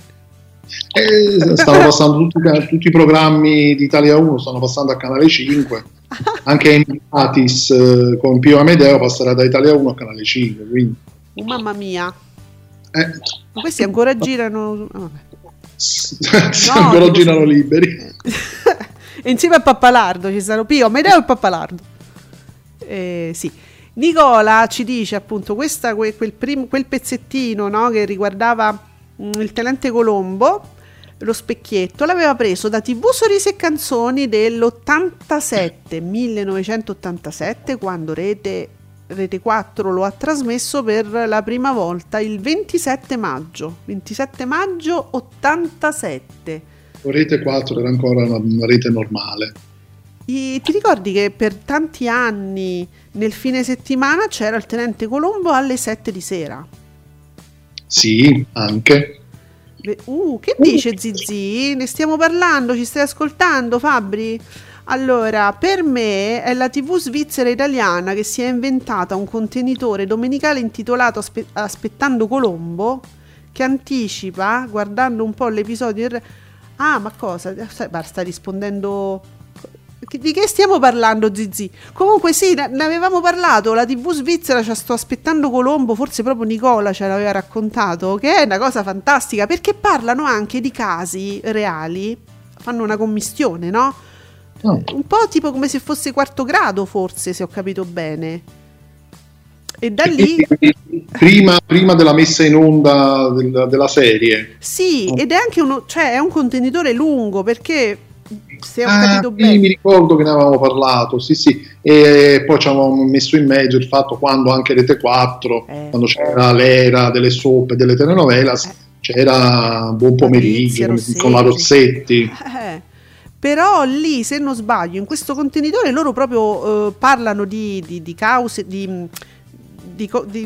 Eh, stanno passando tutti, tutti i programmi di Italia 1, stanno passando a Canale 5. Anche Emiratis eh, con Pio Amedeo passerà da Italia 1 a Canale 5. Quindi, Oh, mamma mia, eh, ma questi ancora girano... se No, ancora girano liberi. e insieme a Pappalardo ci sono Pio, Amedeo e Pappalardo. Eh, sì. Nicola ci dice appunto questa, que- quel, prim- quel pezzettino no, che riguardava mm, il tenente Colombo, lo specchietto, l'aveva preso da TV Sorrisi e Canzoni dell'87, 1987, quando Rete, Rete 4 lo ha trasmesso per la prima volta il 27 maggio, 27 maggio 87. Rete 4 era ancora una, rete normale. I- ti ricordi che per tanti anni nel fine settimana c'era il tenente Colombo alle 7 di sera? Sì, anche. Uh, che dice Zizi? Ne stiamo parlando? Ci stai ascoltando, Fabri? Allora, per me è la TV svizzera italiana che si è inventata un contenitore domenicale intitolato Aspe- Aspettando Colombo, che anticipa, guardando un po' l'episodio... Ah, ma cosa? Stai rispondendo... Di che stiamo parlando, Zizi? Comunque sì, ne avevamo parlato, la TV svizzera ci sto aspettando Colombo, forse proprio Nicola ce l'aveva raccontato, che è una cosa fantastica, perché parlano anche di casi reali, fanno una commistione, no? Ah, Un po' tipo come se fosse quarto grado, forse, se ho capito bene. E da lì... prima, prima della messa in onda del- della serie. Sì, ed è anche uno, cioè è un contenitore lungo, perché se ho Ah, capito sì, bene... mi ricordo che ne avevamo parlato, sì, sì. E poi ci avevamo messo in mezzo il fatto quando anche Rete 4, Eh. quando c'era l'era delle soap e delle telenovelas, Eh. c'era Buon pomeriggio Patrizia con la Rossetti. Eh, però lì, se non sbaglio, in questo contenitore loro proprio eh, parlano di, di- di cause, di,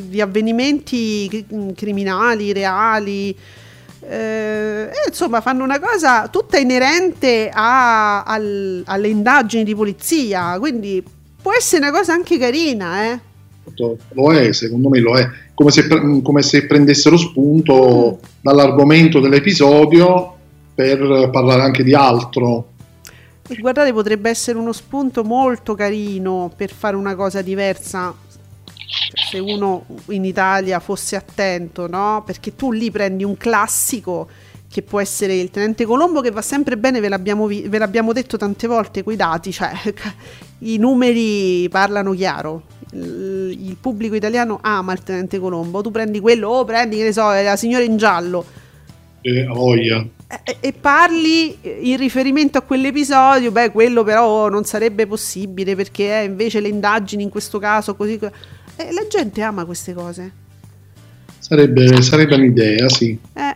di avvenimenti cri- criminali, reali. Eh, e insomma, fanno una cosa tutta inerente a- al- alle indagini di polizia. Quindi può essere una cosa anche carina, eh. Lo è, secondo me lo è. Come se, pre- come se prendessero spunto Mm. dall'argomento dell'episodio per parlare anche di altro. E guardate, potrebbe essere uno spunto molto carino per fare una cosa diversa. Se uno in Italia fosse attento, no? Perché tu lì prendi un classico che può essere il Tenente Colombo, che va sempre bene, ve l'abbiamo, vi- ve l'abbiamo detto tante volte, quei dati, cioè i numeri parlano chiaro. Il, il pubblico italiano ama il Tenente Colombo. Tu prendi quello, o prendi, che ne so, la signora in giallo Eh, voglia. e- e parli in riferimento a quell'episodio, beh, quello però non sarebbe possibile perché eh, invece le indagini in questo caso così. Co- eh, la gente ama queste cose. Sarebbe, sarebbe un'idea, sì. Eh,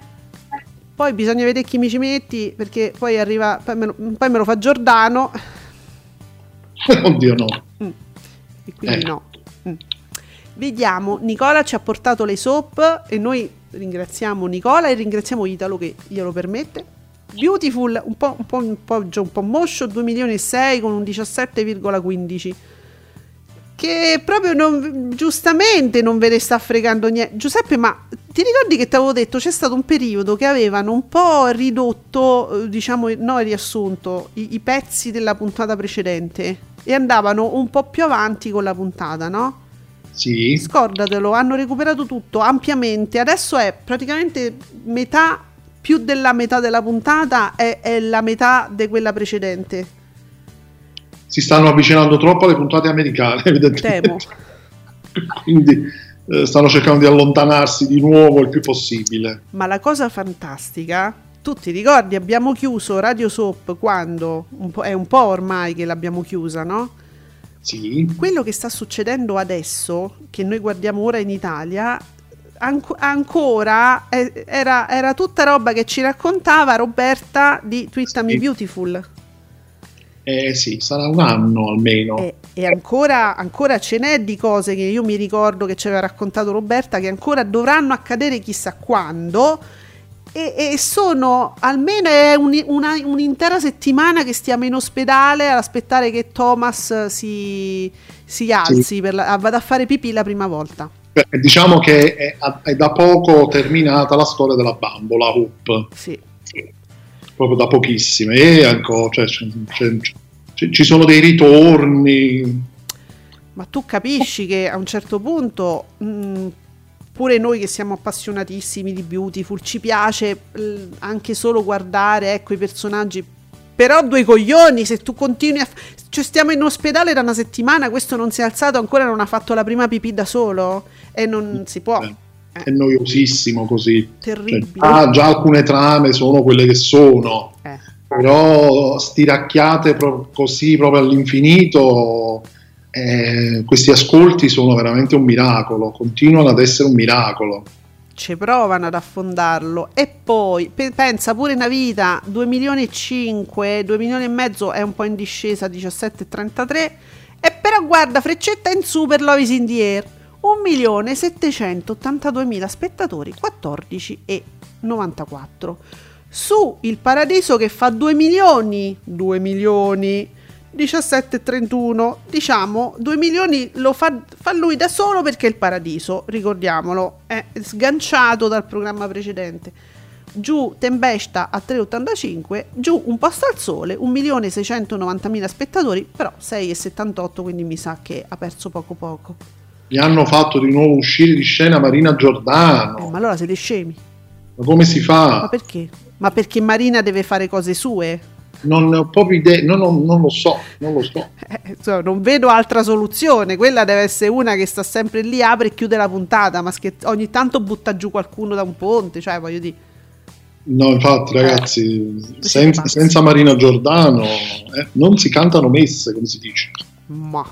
Poi bisogna vedere chi mi ci metti perché poi arriva, poi me lo, poi me lo fa Giordano Oddio no. e quindi Eh. no. Mm. Vediamo, Nicola ci ha portato le soap e noi ringraziamo Nicola e ringraziamo Italo che glielo permette. Beautiful, un po', un po', un po', già un po' moscio, 2 milioni e 6 con un 17,15. Che proprio non, giustamente non ve ne sta fregando niente. Giuseppe, ma ti ricordi che ti avevo detto c'è stato un periodo che avevano un po' ridotto, eh, diciamo, no, riassunto, i, i pezzi della puntata precedente e andavano un po' più avanti con la puntata, no? Sì. Scordatelo, hanno recuperato tutto ampiamente. Adesso è praticamente metà, più della metà della puntata è, è la metà di quella precedente. Si stanno avvicinando troppo alle puntate americane, evidentemente. Temo. Quindi eh, stanno cercando di allontanarsi di nuovo il più possibile. Ma la cosa fantastica, tu ti ricordi, abbiamo chiuso Radio Soap quando? Un è un po' ormai che l'abbiamo chiusa, no? Sì. Quello che sta succedendo adesso, che noi guardiamo ora in Italia, anco- ancora eh, era, era tutta roba che ci raccontava Roberta di Twittami Sì. Beautiful. Eh sì, sarà un anno almeno. E, e ancora, ancora ce n'è di cose che io mi ricordo che ci aveva raccontato Roberta che ancora dovranno accadere chissà quando. E, e sono almeno è un- una- un'intera settimana che stiamo in ospedale ad aspettare che Thomas si, si alzi, per la- vada a fare pipì la prima volta. Diciamo che è, è da poco terminata la storia della bambola Hoop, Sì. Proprio da pochissime. E ancora, cioè, c'è- c'è- ci sono dei ritorni. Ma tu capisci che a un certo punto, mh, pure noi che siamo appassionatissimi di Beautiful, ci piace mh, anche solo guardare ecco, i personaggi. Però due coglioni, se tu continui a... f- Cioè stiamo in ospedale da una settimana, questo non si è alzato, ancora non ha fatto la prima pipì da solo e non si può. Eh, È noiosissimo così. Cioè, Terribile. ah, già alcune trame sono quelle che sono. Eh. però stiracchiate pro- così proprio all'infinito eh, questi ascolti sono veramente un miracolo continuano ad essere un miracolo ci provano ad affondarlo e poi pe- pensa pure una vita 2 milioni e 5 2 milioni e mezzo è un po' in discesa 17,33 e però guarda freccetta in su per Love is in the air 1 milione 782 mila spettatori 14 e 94 su il paradiso che fa 2 milioni 2 milioni 17,31 diciamo 2 milioni lo fa, fa lui da solo perché il paradiso ricordiamolo è sganciato dal programma precedente. Giù Tempesta a 3,85 giù un posto al sole 1.690.000 spettatori però 6,78 quindi mi sa che ha perso poco poco Gli hanno fatto di nuovo uscire di scena Marina Giordano. Eh, ma allora siete scemi Ma come si ma fa? perché? ma perché Marina deve fare cose sue? Non ne ho proprio idea, no, no, non lo so, non lo so. Eh, insomma, non vedo altra soluzione. Quella deve essere una che sta sempre lì, apre e chiude la puntata, ma scher- ogni tanto butta giù qualcuno da un ponte. Cioè, voglio dire, No, infatti, ragazzi, Questi senza, senza Marina Giordano eh, non si cantano messe, come si dice. ma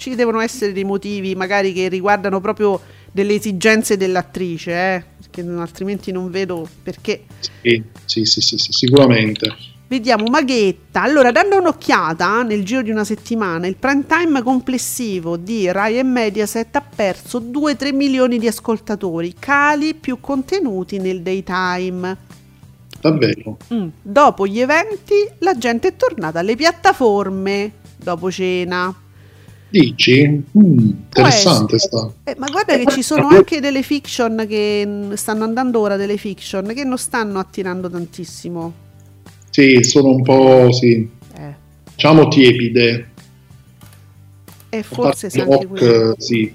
ci devono essere dei motivi, magari che riguardano proprio delle esigenze dell'attrice, eh? Perché non- altrimenti non vedo perché. Sì, sì, sì, sì, sì, sicuramente. Vediamo Maghetta. Allora, dando un'occhiata nel giro di una settimana, il prime time complessivo di Rai e Mediaset ha perso 2-3 milioni di ascoltatori, cali più contenuti nel daytime. Davvero. Mm. Dopo gli eventi, la gente è tornata alle piattaforme dopo cena. Dici? Mm, interessante sta. Eh, ma guarda che ci sono anche delle fiction che mm, stanno andando ora, delle fiction che non stanno attirando tantissimo. Sì, sono un po', sì, Eh, diciamo tiepide. e forse A sa parte anche rock, sì.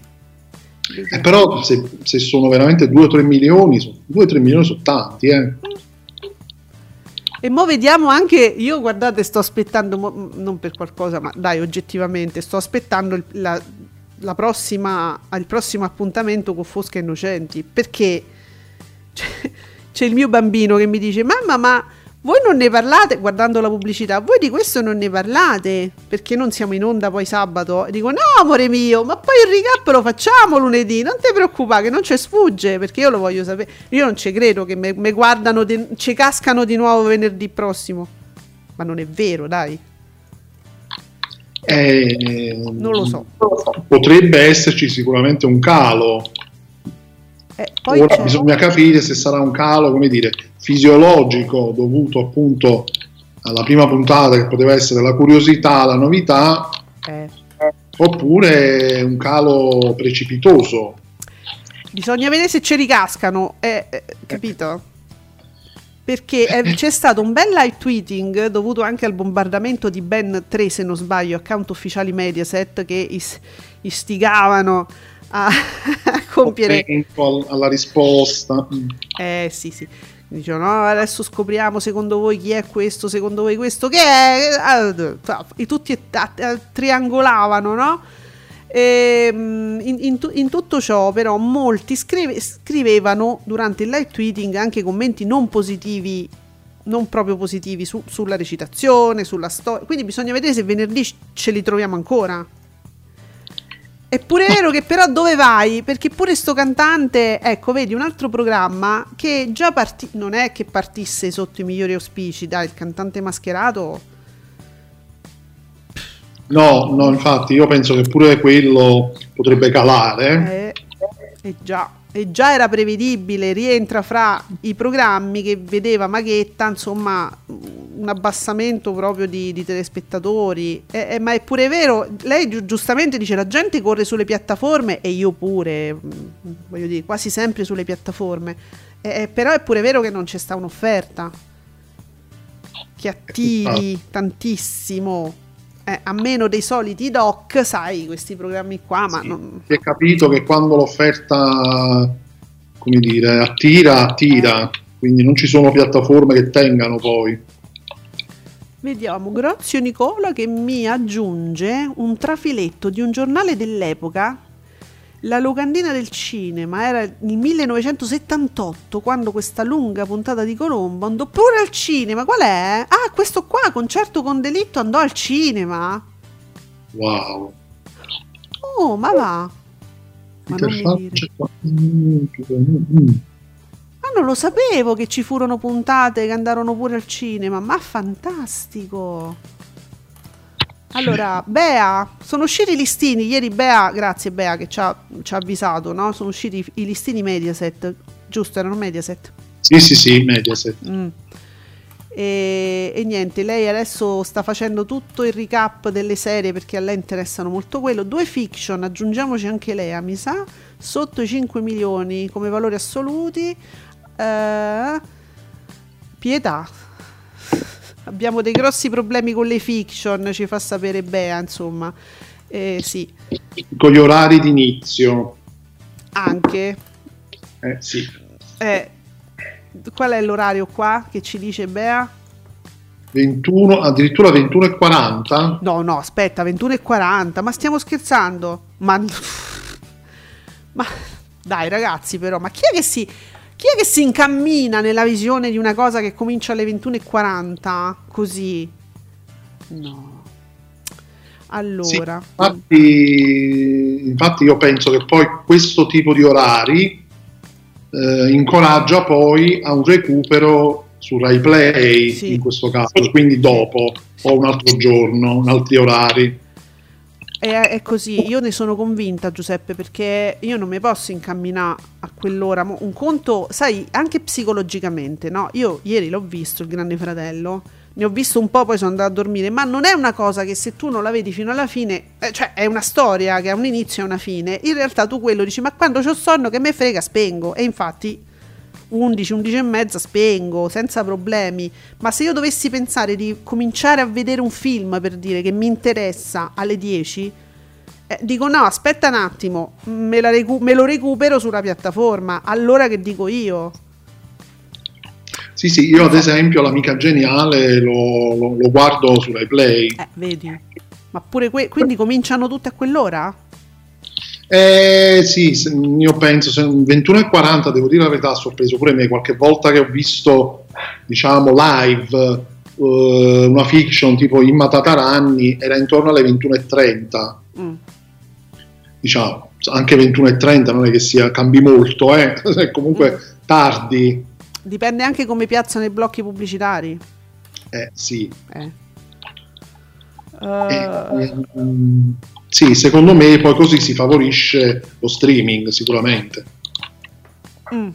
Eh, però se, se sono veramente 2 o 3 milioni, 2 o 3 milioni sono tanti, eh. E mo vediamo anche, io guardate sto aspettando, mo- m- non per qualcosa, ma dai oggettivamente, sto aspettando il, la, la prossima, il prossimo appuntamento con Fosca Innocenti, perché c'è, c'è il mio bambino che mi dice, mamma ma voi non ne parlate, guardando la pubblicità, voi di questo non ne parlate, perché non siamo in onda poi sabato? E dico, no amore mio, ma poi il recap lo facciamo lunedì, non ti preoccupare che non ci sfugge, perché io lo voglio sapere, io non ci credo che mi guardano, de- ci cascano di nuovo venerdì prossimo, ma non è vero, dai, Eh, non lo so. Potrebbe esserci sicuramente un calo. Eh, poi Ora c'è- bisogna capire se sarà un calo, come dire, fisiologico dovuto appunto alla prima puntata che poteva essere la curiosità, la novità, eh, oppure un calo precipitoso. Bisogna vedere se ci ricascano, eh, eh, capito? Perché eh, c'è stato un bel live tweeting dovuto anche al bombardamento di ben tre, se non sbaglio, account ufficiali Mediaset che is- istigavano a, a compiere alla risposta. Eh sì, sì. Dicono, no, adesso scopriamo secondo voi chi è questo, secondo voi questo che è. E tutti triangolavano, no? Ehm, in, in in tutto ciò, però, molti scrive- scrivevano durante il live tweeting anche commenti non positivi, non proprio positivi su- sulla recitazione, sulla storia. Quindi bisogna vedere se venerdì ce li troviamo ancora. È pure vero che però dove vai? Perché pure sto cantante, ecco, vedi un altro programma che già partì, non è che partisse sotto i migliori auspici, dai, il cantante mascherato. No, no, infatti io penso che pure quello potrebbe calare. Eh, e già, e già era prevedibile, rientra fra i programmi che vedeva Maghetta, insomma, un abbassamento proprio di, di telespettatori. Eh, eh, ma è pure vero, lei giu- giustamente dice la gente corre sulle piattaforme e io pure, mm, voglio dire, quasi sempre sulle piattaforme. Eh, però è pure vero che non c'è sta un'offerta che attiri tantissimo. Eh, a meno dei soliti doc, sai, questi programmi qua, ma Sì, non... Si è capito che quando l'offerta, come dire, attira, attira, quindi non ci sono piattaforme che tengano poi. Vediamo Grazio Nicola che mi aggiunge un trafiletto di un giornale dell'epoca, La locandina del cinema, era il 1978 quando questa lunga puntata di Colombo andò pure al cinema. Qual è? Ah, questo qua, concerto con delitto, andò al cinema. Wow. Oh, ma va. Ma non mi dire. Ah, non lo sapevo che ci furono puntate che andarono pure al cinema, ma fantastico! Allora, Bea, sono usciti i listini, ieri Bea, grazie Bea che ci ha, ci ha avvisato, no? Sono usciti i, listini Mediaset, giusto, erano Mediaset. Sì, sì, sì, Mediaset. Mm. E, e niente, lei adesso sta facendo tutto il recap delle serie perché a lei interessano molto quello. Due fiction, aggiungiamoci anche lei, mi sa, sotto i 5 milioni come valori assoluti. Eh, pietà. Abbiamo dei grossi problemi con le fiction, ci fa sapere Bea, insomma. Eh, sì, Con gli orari d'inizio. anche. Eh, sì. Eh, qual è l'orario qua che ci dice Bea? 21, addirittura 21 e 40. No, no, aspetta, 21.40, ma stiamo scherzando? Ma, ma dai ragazzi però, ma chi è che si... Chi è che si incammina nella visione di una cosa che comincia alle 21.40? Così? No. Allora. Sì, infatti, infatti io penso che poi questo tipo di orari eh, incoraggia poi a un recupero su Rai Play Sì. in questo caso, quindi dopo o un altro giorno, altri orari. È, è così, io ne sono convinta Giuseppe perché io non mi posso incamminare a quell'ora. Un conto, sai, anche psicologicamente, no? Io ieri l'ho visto il Grande Fratello, ne ho visto un po', poi sono andata a dormire, ma non è una cosa che se tu non la vedi fino alla fine, eh, cioè è una storia che ha un inizio e una fine. In realtà tu quello dici, ma quando c'ho sonno che me frega, spengo. E infatti 11, 11 e mezza spengo senza problemi. Ma se io dovessi pensare di cominciare a vedere un film per dire che mi interessa alle 10, eh, dico no, aspetta un attimo, me, la recu- me lo recupero sulla piattaforma. Allora che dico io? Sì, sì, io ad esempio l'amica geniale lo, lo- lo guardo su Rai Play. Eh, vedi. Ma pure que- quindi cominciano tutte a quell'ora? Eh sì, io penso, se 21 e 40, devo dire la verità, ha sorpreso pure me, qualche volta che ho visto, diciamo, live eh, una fiction tipo Imma Tataranni, era intorno alle 21 e 30, Mm. diciamo, anche 21 e 30 non è che sia, cambi molto, eh, è comunque tardi, Dipende anche come piazzano i blocchi pubblicitari. eh sì. Eh. Eh, Eh, mm, sì, secondo me poi così si favorisce lo streaming sicuramente. Mm.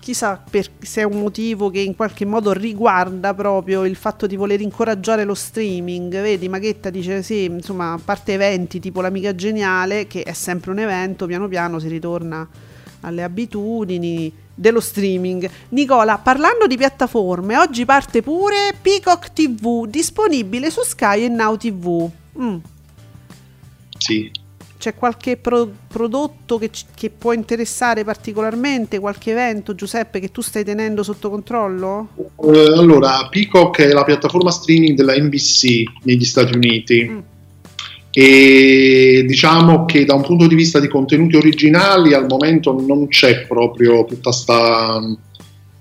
Chissà per- se è un motivo che in qualche modo riguarda proprio il fatto di voler incoraggiare lo streaming. Vedi, Maghetta dice sì, insomma, a parte eventi tipo l'Amica Geniale, che è sempre un evento, piano piano si ritorna alle abitudini dello streaming. Nicola, parlando di piattaforme, oggi parte pure Peacock TV, disponibile su Sky e Now TV. Mm. Sì. C'è qualche pro- prodotto che, ci- che può interessare particolarmente, qualche evento, Giuseppe, che tu stai tenendo sotto controllo? Eh, allora, Peacock è la piattaforma streaming della NBC negli Stati Uniti Mm. e diciamo che da un punto di vista di contenuti originali al momento non c'è proprio tutta sta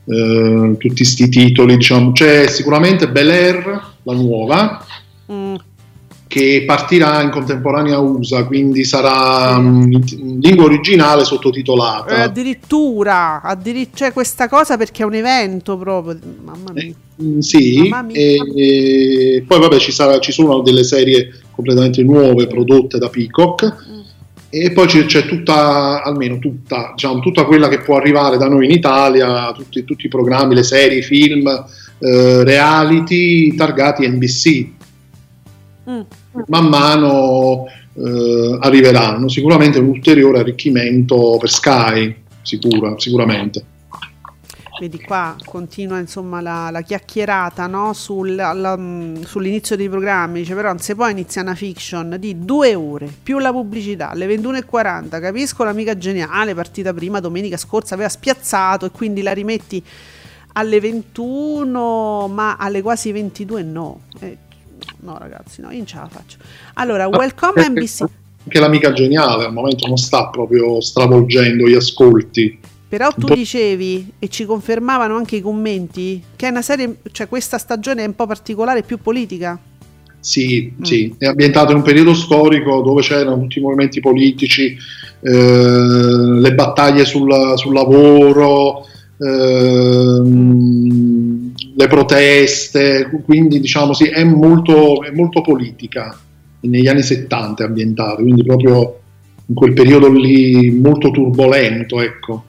eh, tutti questi titoli, diciamo. C'è sicuramente Bel Air, la nuova, che partirà in contemporanea USA, quindi sarà mm, in, in lingua originale eh, sottotitolata. addirittura, addiri- c'è questa cosa perché è un evento proprio. Mamma mia. Mm, Sì, Mamma mia. e, e poi vabbè ci, sarà- ci sono delle serie completamente nuove prodotte da Peacock Mm. e poi c'è, c'è tutta, almeno tutta, diciamo, tutta quella che può arrivare da noi in Italia, tutti, tutti i programmi, le serie, i film, eh, reality targati NBC. Mm. Man mano eh, arriveranno, sicuramente un ulteriore arricchimento per Sky, sicura, sicuramente. Vedi qua continua insomma la, la chiacchierata no? Sul- la- mm, sull'inizio dei programmi, dice però se poi inizia una fiction di due ore più la pubblicità alle 21.40, capisco l'amica geniale partita prima domenica scorsa aveva spiazzato e quindi la rimetti alle 21 ma alle quasi 22 no. Eh, no ragazzi, no, io non ce la faccio. Allora, welcome NBC. Anche l'amica geniale al momento non sta proprio stravolgendo gli ascolti. Però tu dicevi, e ci confermavano anche i commenti, che è una serie, cioè questa stagione è un po' particolare, più politica. Sì, Mm. sì, è ambientato in un periodo storico dove c'erano tutti i movimenti politici, eh, le battaglie sul, sul lavoro, ehm, le proteste, quindi diciamo sì, è molto, è molto politica, negli anni 70 è ambientato, quindi proprio in quel periodo lì molto turbolento, ecco.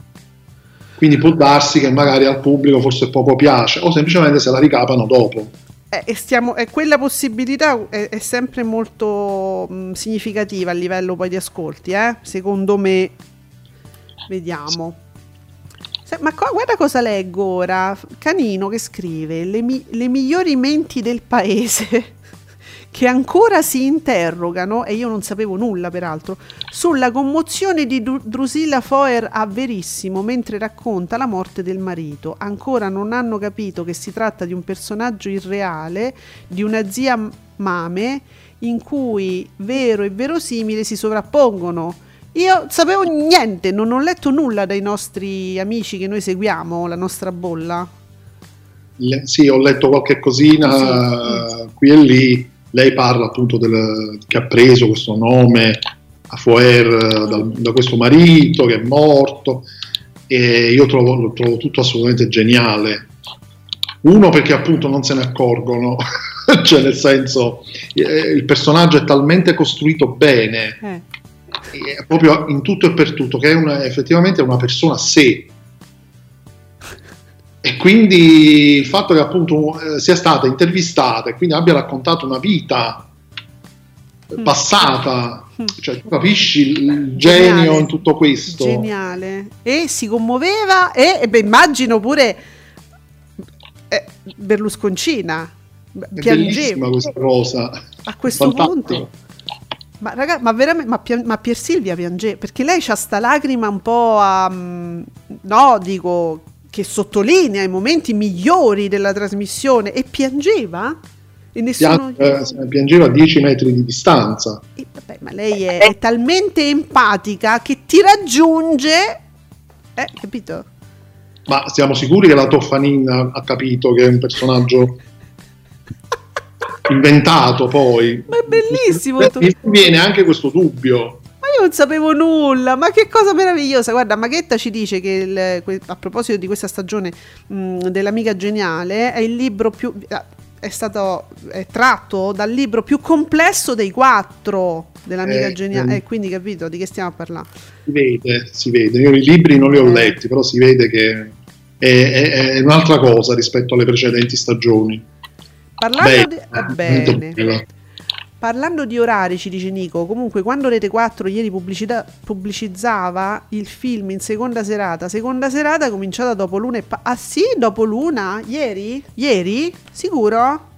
Quindi può darsi che magari al pubblico forse poco piace o semplicemente se la ricapano dopo. Eh, stiamo, e quella possibilità è, è sempre molto mh, significativa a livello poi di ascolti, eh? secondo me. Vediamo. Se- ma qua, guarda cosa leggo ora. Canino che scrive: Le, mi- le migliori menti del paese che ancora si interrogano, e io non sapevo nulla peraltro, sulla commozione di Dru- Drusilla Foer a Verissimo mentre racconta la morte del marito. Ancora non hanno capito che si tratta di un personaggio irreale, di una zia mame, in cui vero e verosimile si sovrappongono. Io sapevo niente, non ho letto nulla dai nostri amici che noi seguiamo, la nostra bolla. Le- sì, ho letto qualche cosina Sì. eh, qui e lì. Lei parla appunto del, che ha preso questo nome a Foer eh, dal- da questo marito che è morto e io trovo, lo trovo tutto assolutamente geniale. Uno perché appunto non se ne accorgono, cioè nel senso eh, il personaggio è talmente costruito bene Eh. Eh, proprio in tutto e per tutto, che è una- effettivamente una persona a sé. E quindi il fatto che appunto eh, sia stata intervistata e quindi abbia raccontato una vita Mm. passata, Mm. cioè tu capisci il genio Geniale. in tutto questo. Geniale. E si commuoveva e, e beh, immagino pure eh, Berlusconcina. È bellissima Piangeva questa cosa. a questo Fantastico. punto. Ma, raga, ma veramente, ma, ma Pier Silvia piangeva perché lei c'ha sta lacrima un po' a, mm, no, dico che sottolinea i momenti migliori della trasmissione e piangeva e nessuno eh, piangeva a 10 metri di distanza. E vabbè, ma lei è, è talmente empatica che ti raggiunge, eh, capito? Ma siamo sicuri che la Toffanin ha- ha capito che è un personaggio inventato poi? Ma è bellissimo. Mi viene anche questo dubbio. Ma io non sapevo nulla, ma che cosa meravigliosa. Guarda, Maghetta ci dice che il- a proposito di questa stagione mh, dell'amica geniale è il libro più ah, è stato è tratto dal libro più complesso dei quattro dell'amica Eh, geniale. ehm. E quindi capito di che stiamo a parlare? Si vede, si vede. Io i libri non li ho Eh. letti, però si vede che è, è- è un'altra cosa rispetto alle precedenti stagioni. Parlando Beh, di, eh, molto bene. Parlando di orari, ci dice Nico, comunque quando Rete 4 ieri pubblicità- pubblicizzava il film in seconda serata, seconda serata cominciata dopo l'una e... Pa- ah sì, dopo l'una? Ieri? Ieri? Sicuro?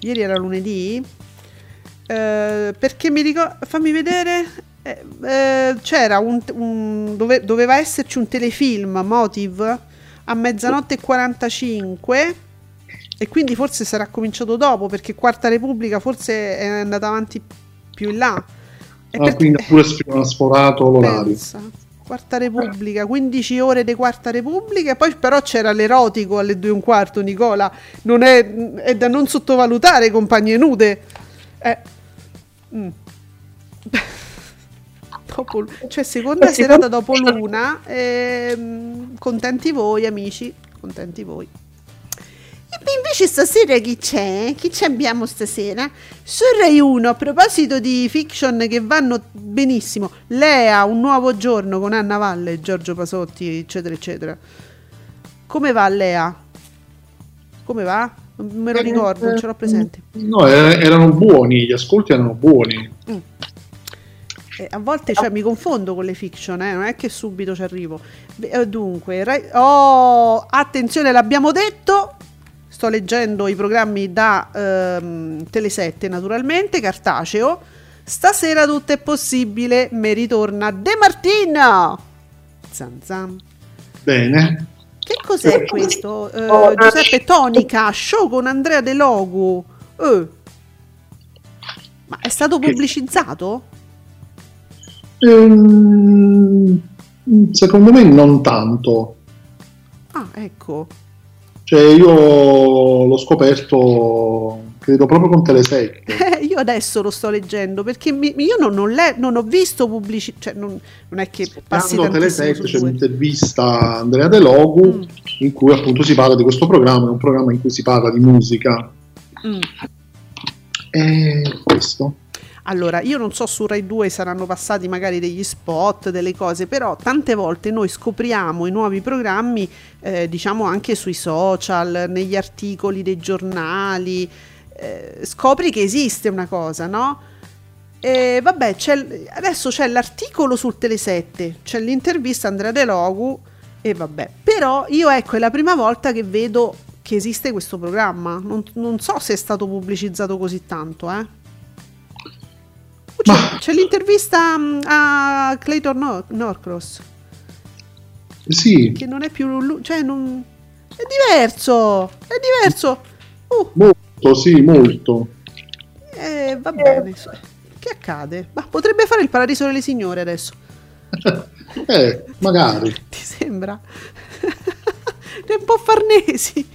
Ieri era lunedì? Eh, perché mi ricordo... Fammi vedere... Eh, eh, c'era un... un- dove- doveva esserci un telefilm, Motive, a mezzanotte e 45 e quindi forse sarà cominciato dopo perché Quarta Repubblica forse è andata avanti più in là. E Ah, perché- quindi ha pure sforato l'orario. pensa, Quarta Repubblica, 15 ore di Quarta Repubblica, e poi però c'era l'erotico alle 2 e un quarto, Nicola. Non è, è da non sottovalutare, compagne nude. Eh. Mm. Dopo- cioè, seconda serata dopo l'una. ehm, contenti voi, amici. Contenti voi. E beh, invece stasera chi c'è? Chi ci abbiamo stasera? Su Rai 1, a proposito di fiction che vanno benissimo, Lea, Un nuovo giorno con Anna Valle, Giorgio Pasotti, eccetera, eccetera. Come va Lea? Come va? Non me lo ricordo, non ce l'ho presente. No, er- erano buoni, gli ascolti erano buoni. Eh, a volte cioè, mi confondo con le fiction, eh, non è che subito ci arrivo. Eh, dunque, Rai- oh, attenzione, l'abbiamo detto. Sto leggendo i programmi da ehm, Tele7, naturalmente, cartaceo. Stasera tutto è possibile, mi ritorna De Martino. Zan zan. Bene. Che cos'è questo? Eh, Giuseppe Tonica, show con Andrea De Logu. Eh. Ma è stato Che- pubblicizzato? Ehm, secondo me non tanto. Ah, ecco. Cioè, io l'ho scoperto, credo proprio con Telesette. Eh, io adesso lo sto leggendo perché mi- io non, ho le- non ho visto pubblicità, cioè non, non è che passi Quando su c'è un'intervista a Andrea De Logu Mm. in cui appunto si parla di questo programma, è un programma in cui si parla di musica. Mm. E questo. Allora, io non so su Rai 2 saranno passati magari degli spot, delle cose, però tante volte noi scopriamo i nuovi programmi, eh, diciamo anche sui social, negli articoli dei giornali, eh, scopri che esiste una cosa, no? E vabbè, c'è adesso c'è l'articolo sul Tele7, c'è l'intervista Andrea De Logu e vabbè. Però io ecco, è la prima volta che vedo che esiste questo programma. Non, non so se è stato pubblicizzato così tanto, eh. C'è l'intervista mm, a Clayton Nor- Norcross, Sì, che non è più lui, cioè non... È diverso, è diverso. Uh, molto, sì, molto. eh, va bene. Che accade? Ma potrebbe fare il paradiso delle signore adesso. Eh, magari. Ti sembra? È un po' farnesi.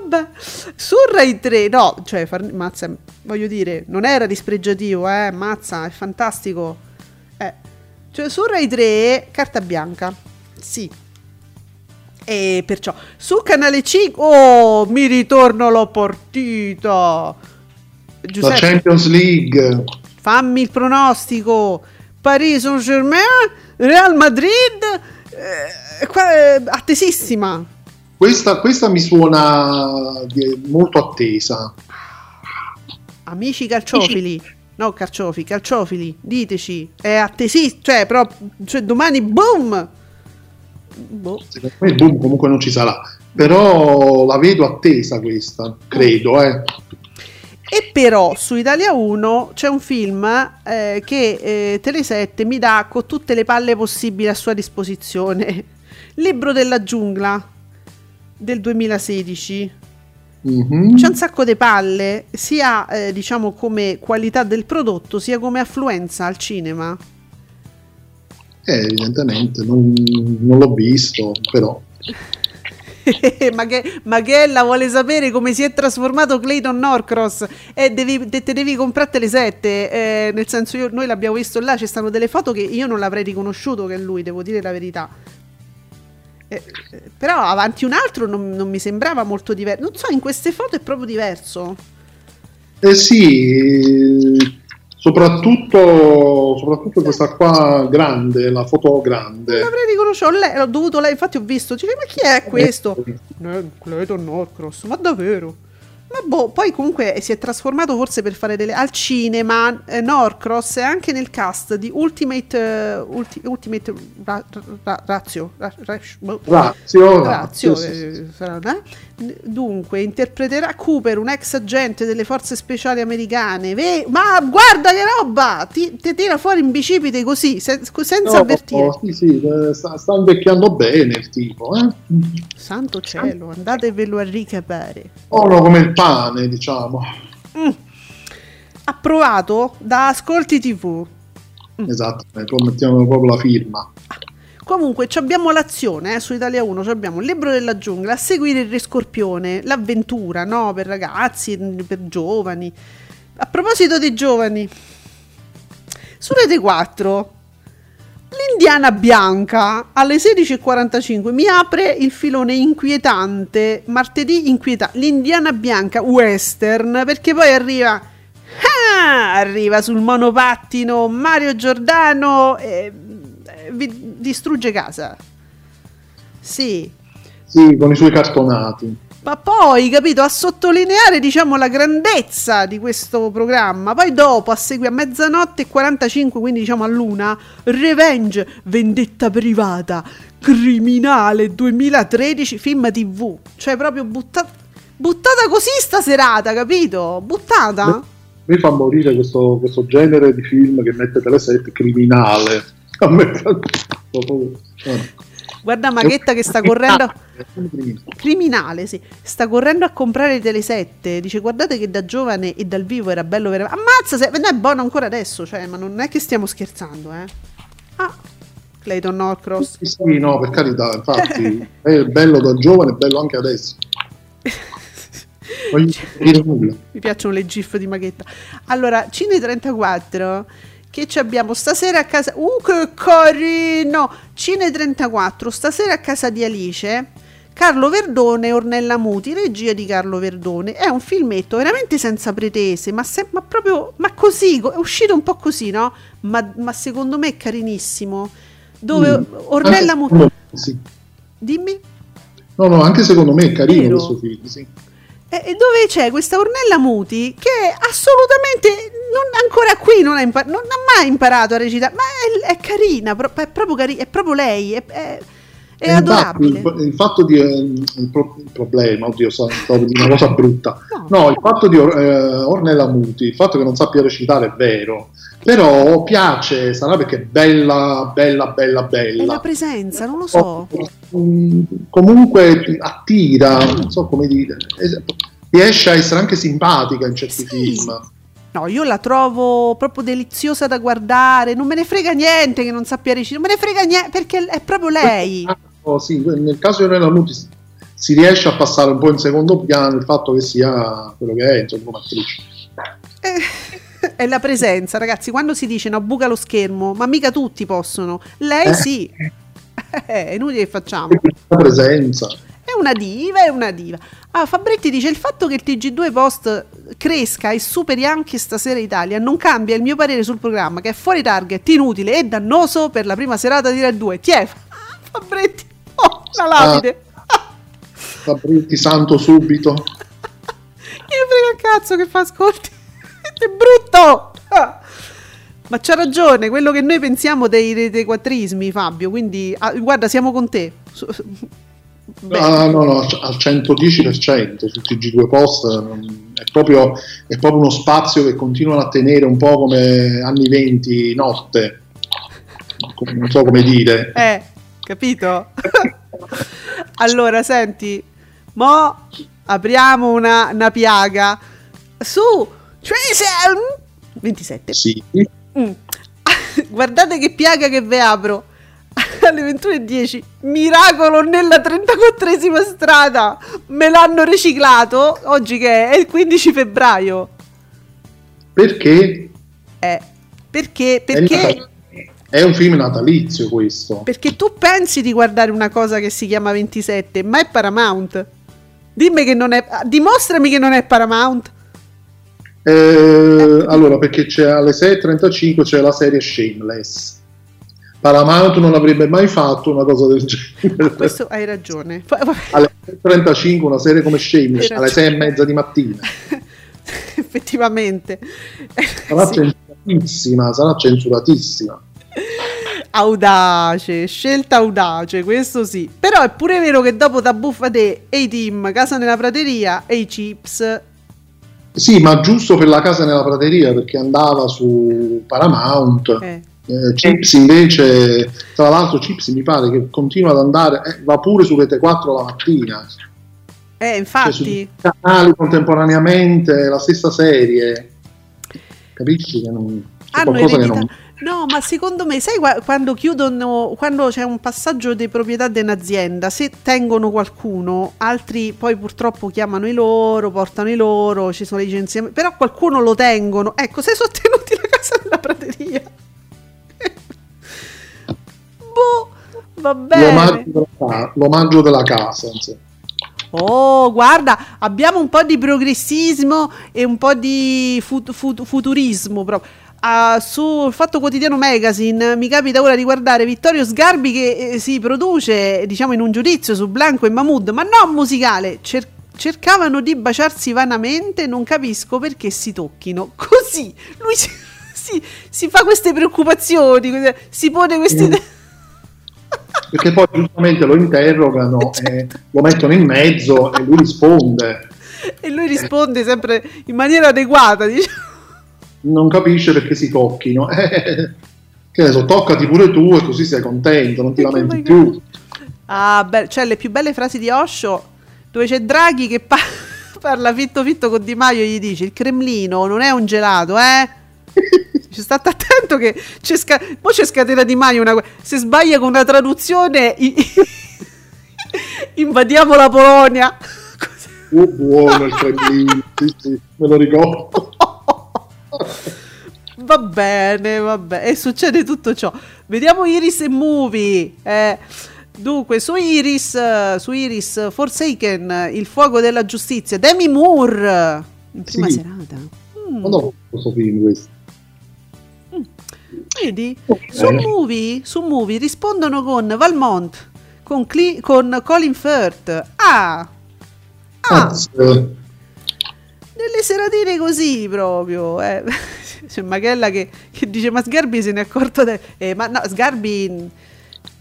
Vabbè, su Rai 3, no, cioè, Farn- Mazza, voglio dire, non era dispregiativo, eh, Mazza, è fantastico. Eh, cioè, su Rai 3, carta bianca, sì. E perciò, su Canale 5, oh, mi ritorno la partita. La Giuseppe, Champions League. fammi il pronostico. Paris Saint Germain, Real Madrid, eh, qua, eh, attesissima. Questa, questa mi suona molto attesa. Amici calciofili, no calciofi, calciofili, diteci, è attesissima, cioè, però, cioè, domani, boom! Boh. Secondo me il boom comunque non ci sarà. Però la vedo attesa questa, credo, eh. E però su Italia 1 c'è un film eh, che eh, Tele7 mi dà con tutte le palle possibili a sua disposizione. Libro della giungla del 2016. Mhm. C'è un sacco di palle, sia eh, diciamo come qualità del prodotto, sia come affluenza al cinema. Eh, evidentemente, non, non l'ho visto, però. ma, che, Maghella vuole sapere come si è trasformato Clayton Norcross e devi, te, te devi comprare le sette. eh, nel senso, io- noi l'abbiamo visto là, ci stanno delle foto che io non l'avrei riconosciuto che è lui, devo dire la verità. Eh, però avanti un altro non, non mi sembrava molto diverso. Non so, in queste foto è proprio diverso. Eh sì, soprattutto, soprattutto questa qua grande, la foto Non grande. l'avrei riconosciuto, ho, le- l'ho dovuto lei, infatti ho visto, dice, ma chi è questo? Eh, Clayton Norcross, ma davvero? Ma boh, poi comunque si è trasformato forse per fare delle... Al cinema, eh, Norcross è anche nel cast di Ultimate... eh, Ulti- Ultimate Ra- Ra- Razio. Ra- boh. Razio, Razio, Razio, eh, sarà, eh? Dunque, interpreterà Cooper, un ex agente delle forze speciali americane. Ve- ma guarda che roba! Ti, ti tira fuori in bicipite così, sen- senza No, avvertire. sì, sì, eh, sta, sta invecchiando bene il tipo, eh? Santo cielo, andatevelo a ricapare. Buono come il pane, diciamo. Approvato da Ascolti TV. Esatto, eh, poi mettiamo proprio la firma. Comunque, ci abbiamo l'azione eh, su Italia 1, ci abbiamo il libro della giungla, a seguire il Re Scorpione, l'avventura, no? Per ragazzi, per giovani. A proposito dei giovani, su Rete 4, l'Indiana Bianca alle 16.45 mi apre il filone inquietante, martedì inquietante, l'Indiana Bianca western, perché poi arriva... Ah, arriva sul monopattino Mario Giordano e eh, vi distrugge casa. Sì, Sì, con i suoi cartonati. Ma poi, capito, a sottolineare, diciamo, la grandezza di questo programma. Poi dopo, a seguire a mezzanotte e 45, quindi diciamo a luna, Revenge, vendetta privata, criminale 2013, film TV. Cioè, proprio buttata, buttata così sta serata, capito? Buttata. Mi fa morire questo, questo genere di film che mette Teleset criminale. A me fa-. Guarda Maghetta che sta correndo... Criminale, sì. Sta correndo a comprare Tele 7. Dice: Guardate che da giovane e dal vivo era bello veramente. Ammazza, se... non è buono ancora adesso. Cioè, ma non è che stiamo scherzando, eh. Ah, Clayton Norcross. Sì, sì, no, per carità, infatti è bello da giovane, è bello anche adesso. Voglio dire nulla. Mi piacciono le gif di Maghetta. Allora, Cine 34. Che ci abbiamo stasera a casa. Uh, che carino! Cine 34. Stasera a casa di Alice. Carlo Verdone e Ornella Muti, regia di Carlo Verdone. È un filmetto veramente senza pretese, ma, se- ma proprio ma così, è uscito un po' così, no? Ma, ma secondo me è carinissimo. Dove Mm. Ornella Muti. me, sì. Dimmi. No, no, anche secondo me è carino Vero? questo film, sì. E e dove c'è questa Ornella Muti che assolutamente non, ancora qui non ha, impa- non ha mai imparato a recitare, ma è, è carina, pro- è, proprio cari- è proprio lei, è, è- è E adorabile. infatti, il, il fatto di il, pro- il problema, oddio, sto dire una cosa brutta. No. No, il fatto di eh, Ornella Muti, il fatto che non sappia recitare è vero, però piace, sarà perché è bella, bella, bella, È bella. la presenza, non lo so. Comunque attira, non so come dire, riesce a essere anche simpatica in certi Sì. film. No, io la trovo proprio deliziosa da guardare, non me ne frega niente che non sappia recitare, non me ne frega niente perché è proprio lei. Oh, sì, nel caso di Ornella Muti si- riesce a passare un po' in secondo piano il fatto che sia quello che è, insomma, come attrice. Eh, È la presenza, ragazzi. Quando si dice no, buca lo schermo, ma mica tutti possono. Lei Eh. sì. Eh, È inutile che facciamo. La presenza. È una diva, è una diva. Ah, Fabretti dice il fatto che il TG2 Post cresca e superi anche stasera Italia non cambia il mio parere sul programma che è fuori target, inutile e dannoso per la prima serata di Red 2. Tiè, Fabretti, oh, la lapide. Fabretti santo subito. Che frega cazzo che fa ascolti. È brutto. Ah. Ma c'ha ragione, quello che noi pensiamo dei, dei quattrismi, Fabio. Quindi, ah, guarda, siamo con te. Ah, no, no, al 110% su TG2 Post è proprio, è proprio uno spazio che continuano a tenere un po' come anni 20 notte. Non so come dire. Eh, capito? allora, senti, mo apriamo una, una piaga su Tracer 27. Sì. Mm. Guardate che piaga che ve apro. Alle 21.10 Miracolo nella 34esima strada Me l'hanno riciclato Oggi che è? Il 15 febbraio Perché Eh, Perché? è, Perché? È un film natalizio questo. Perché tu pensi di guardare una cosa che si chiama 27 Ma è Paramount Dimmi che non è Dimostrami che non è Paramount Eh, allora, perché c'è alle 6.35 c'è la serie Shameless. Paramount non avrebbe mai fatto una cosa del genere. Questo hai ragione. Alle 6.35 una serie come Shameless, alle ragione. 6 e mezza di mattina. Effettivamente Sarà Sì. censuratissima, sarà censuratissima. Audace, scelta audace, questo sì. Però è pure vero che dopo da Buffate e i team, Casa nella prateria e i chips. Sì, ma giusto per la casa nella prateria perché andava su Paramount. Eh. Eh, Chips invece, tra l'altro, Chips mi pare che continua ad andare, eh, va pure su Rete 4 la mattina. Eh, Cioè, infatti. su canali contemporaneamente, la stessa serie. Capisci che non, Hanno che ereditato. non... No, ma secondo me, sai qua- quando chiudono, quando c'è un passaggio di proprietà di un'azienda, se tengono qualcuno, altri poi purtroppo chiamano i loro, portano i loro, ci sono licenziamenti, però qualcuno lo tengono. Ecco, se sono tenuti la casa nella prateria. Boh, va bene. L'omaggio della, ca- l'omaggio della casa. insomma. Oh, guarda, abbiamo un po' di progressismo e un po' di fut- fut- futurismo proprio. Ah, sul Fatto Quotidiano Magazine mi capita ora di guardare Vittorio Sgarbi che eh, si produce, diciamo, in un giudizio su Blanco e Mahmood, ma non musicale. Cer- cercavano di baciarsi vanamente, non capisco perché si tocchino. Così, lui si, si- si fa queste preoccupazioni, si pone questi... Perché poi giustamente lo interrogano, e lo mettono in mezzo e lui risponde. e lui risponde sempre in maniera adeguata, diciamo. Non capisce perché si tocchino. Eh, che ne so, toccati pure tu e così sei contento, non ti lamenti più. Ah, beh, cioè le più belle frasi di Osho dove c'è Draghi che pa- parla fitto fitto con Di Maio e gli dice il Cremlino non è un gelato, eh? Ci state attento che c'è, sca- mo c'è scatena Di Maio una... se sbaglia con una traduzione i- invadiamo la Polonia. Uh, buono il Cremlino, sì, sì, me lo ricordo. Va bene, va bene. E succede tutto ciò. Vediamo Iris e Movie. Eh, Dunque, su Iris, su Iris Forsaken, il fuoco della giustizia, Demi Moore in prima Sì. serata. Mm, Ma no, questo film questo. Vedi? Su movie, su movie rispondono con Valmont, con, Cle- con Colin Firth. Ah, ah, delle seratine così proprio. Eh. C'è Magella che, che dice: Ma Sgarbi se ne è accorto. de- eh, ma no, Sgarbi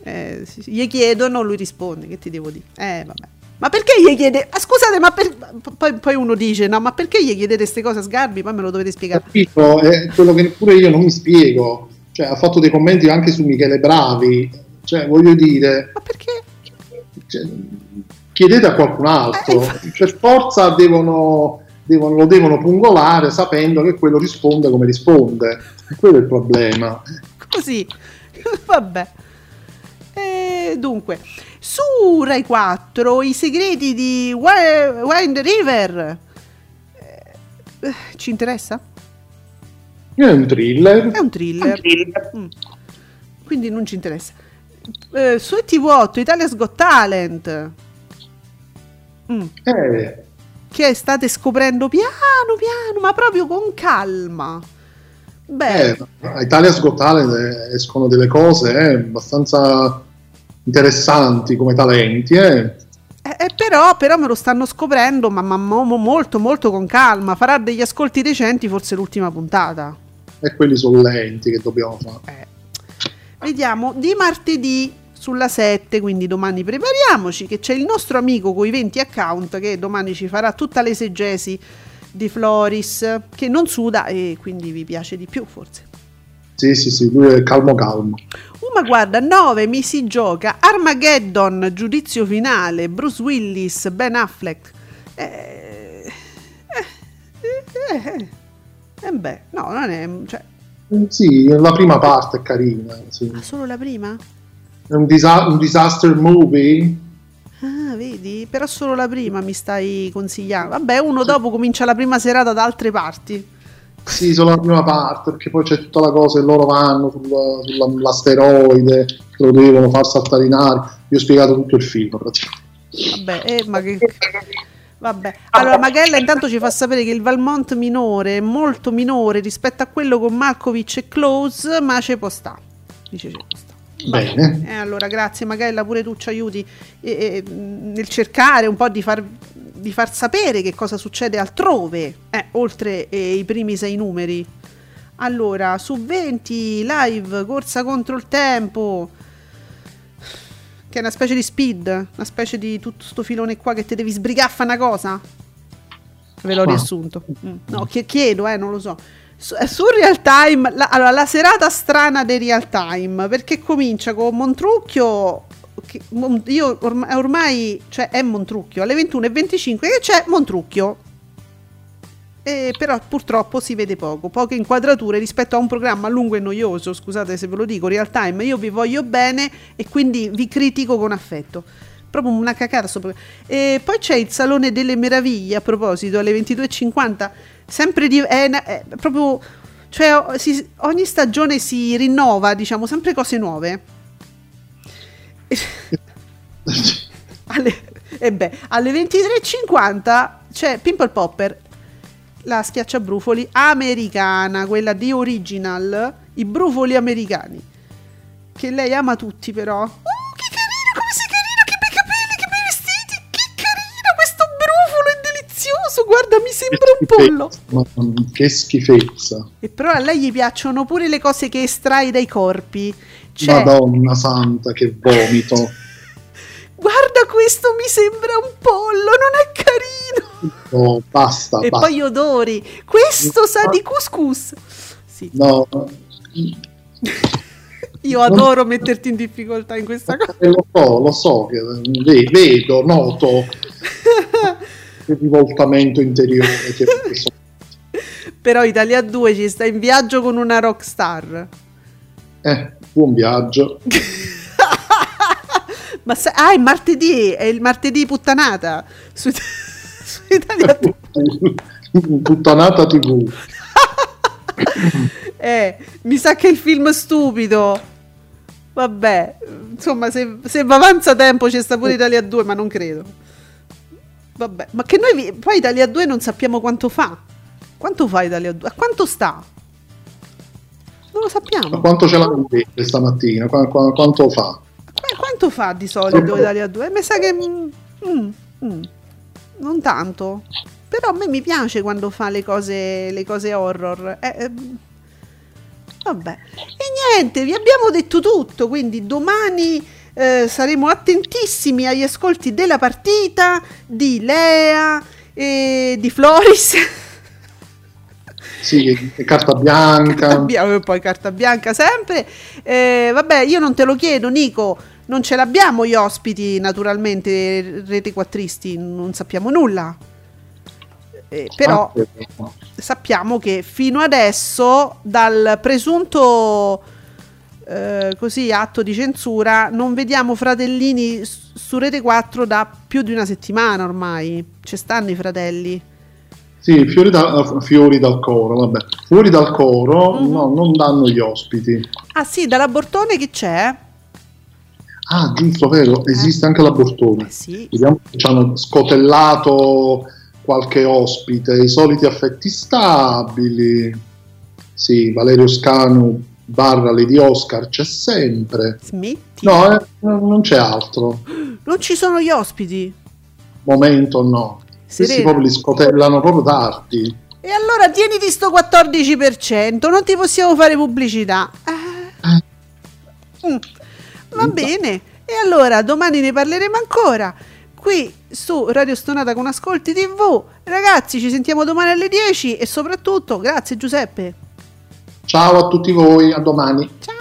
eh, gli chiedono, lui risponde. Che ti devo dire? Eh, vabbè. Ma perché gli chiede? Ah, scusate, ma per... poi, poi uno dice: No, ma perché gli chiedete queste cose a Sgarbi? Poi me lo dovete spiegare. capito? È quello che neppure io non mi spiego. Cioè, ha fatto dei commenti anche su Michele Bravi. Cioè, voglio dire, Ma perché? cioè, chiedete a qualcun altro. Eh, Per forza devono, devono- lo devono pungolare sapendo che quello risponde come risponde. Quello è il problema. Così, vabbè. E dunque, su Rai 4, i segreti di Wi- Wind River. Eh, ci interessa? È un thriller. È un thriller. Mm. Quindi non ci interessa. Eh, su TV8, Italia's Got Talent. Mm. Eh, Che state scoprendo piano piano, ma proprio con calma. Beh, eh, a Italia's Got Talent eh, escono delle cose eh, abbastanza interessanti come talenti. Eh. Eh, eh, però, però me lo stanno scoprendo, ma, ma mo- mo- molto molto con calma. Farà degli ascolti decenti, forse l'ultima puntata. E quelli sono lenti che dobbiamo fare. Eh. Vediamo, di martedì sulla 7, quindi domani prepariamoci, che c'è il nostro amico con i 20 account che domani ci farà tutta l'esegesi di Floris, che non suda e quindi vi piace di più forse. Sì, sì, sì, lui è calmo calmo. Uh, ma guarda, 9 mi si gioca Armageddon, giudizio finale, Bruce Willis, Ben Affleck. Eh, eh, eh, eh, eh, beh, no, non è... Cioè, Eh, Sì, la prima parte è carina. sì. ma solo la prima? È un, disa- un disaster movie. Ah, vedi? Però solo la prima mi stai consigliando. Vabbè, uno dopo comincia la prima serata da altre parti. Sì, solo la prima parte, perché poi c'è tutta la cosa che loro vanno sulla- sulla- sull'asteroide, che lo devono far saltare in aria. Io ho spiegato tutto il film praticamente. Vabbè, eh, ma che... Vabbè, allora Magella intanto ci fa sapere che il Valmont minore è molto minore rispetto a quello con Malkovich e Close, ma ci può sta. Dice ci può sta. Bene. Eh, allora, grazie Magella, pure tu ci aiuti eh, eh, nel cercare un po' di far, di far sapere che cosa succede altrove, eh, oltre eh, i primi sei numeri. Allora, su 20 live, corsa contro il tempo, che è una specie di speed, una specie di tutto sto filone qua che ti devi sbrigare a fare una cosa. Ve l'ho Ah. riassunto. Mm. No, chie- chiedo, eh, non lo so. Su, eh, su real time, la, allora, la serata strana dei real time, perché comincia con Montrucchio. Io ormai, ormai, cioè è Montrucchio alle 21.25 che c'è Montrucchio. E però purtroppo si vede poco, poche inquadrature rispetto a un programma lungo e noioso, scusate se ve lo dico, real time, io vi voglio bene e quindi vi critico con affetto. Proprio una cacata sopra. E poi c'è il Salone delle Meraviglie, a proposito, alle 22.50, sempre di... È, è proprio... Cioè si- ogni stagione si rinnova, diciamo, sempre cose nuove. Alle, e beh, alle 23.50 c'è Pimple Popper, la schiacciabrufoli americana, quella di original, i brufoli americani, che lei ama tutti però. Oh, che carino, come sei carino, che bei capelli, che bei vestiti, che carino, questo brufolo è delizioso, guarda, mi sembra un pollo. Ma che schifezza. E però a lei gli piacciono pure le cose che estrai dai corpi. Cioè, Madonna santa, che vomito. guarda questo mi sembra un pollo, non è carino. No, basta, E basta. poi odori. Questo sa di couscous. Sì, No, io adoro metterti in difficoltà in questa cosa. eh, lo so, lo so, vedo, noto il rivoltamento interiore. Però Italia 2 ci sta in viaggio con una rockstar. Eh, buon viaggio. Ma sa- ah, è martedì, è il martedì puttanata. Su, su Italia 2. Puttanata TV. Eh, mi sa che è il film stupido. Vabbè, insomma, se, se va avanza tempo c'è sta pure Italia 2, ma non credo. Vabbè, ma che noi vi- poi Italia 2 non sappiamo quanto fa. Quanto fa Italia 2? A quanto sta? Non lo Ma sappiamo. quanto ce l'hanno detto stamattina? Qua- qua- quanto fa? Qu- quanto fa di solito Italia 2? Mi sa che... mm, mm, mm, non tanto. Però a me mi piace quando fa le cose, le cose horror. Eh, eh, vabbè. E niente, vi abbiamo detto tutto, quindi domani eh, saremo attentissimi agli ascolti della partita di Lea e di Floris. Sì, carta bianca. abbiamo poi carta bianca sempre. Eh, vabbè, io non te lo chiedo, Nico. Non ce l'abbiamo gli ospiti, naturalmente, rete quattristi, non sappiamo nulla. Eh, però Ah, sappiamo che fino adesso, dal presunto eh, così atto di censura, non vediamo fratellini su Rete 4 da più di una settimana ormai. Ci stanno i fratelli. Sì, fiori, da- fiori dal coro, vabbè. Fuori dal coro Mhm. no, non danno gli ospiti. Ah sì, dalla Bortone che c'è? Ah, giusto, vero, esiste anche la Bortone. Eh sì. Vediamo se ci hanno scotellato qualche ospite, i soliti affetti stabili. Sì, Valerio Scanu barra Lady Oscar c'è sempre. Smetti. No, eh, no, non c'è altro. Non ci sono gli ospiti. Momento no. Questi Serena. proprio li scotellano proprio tardi. E allora tieniti sto 14%, non ti possiamo fare pubblicità. Ah. Mm. Va bene. E allora domani ne parleremo ancora. Qui su Radio Stonata con Ascolti TV. Ragazzi, ci sentiamo domani alle 10 e soprattutto grazie Giuseppe. Ciao a tutti voi, a domani. Ciao.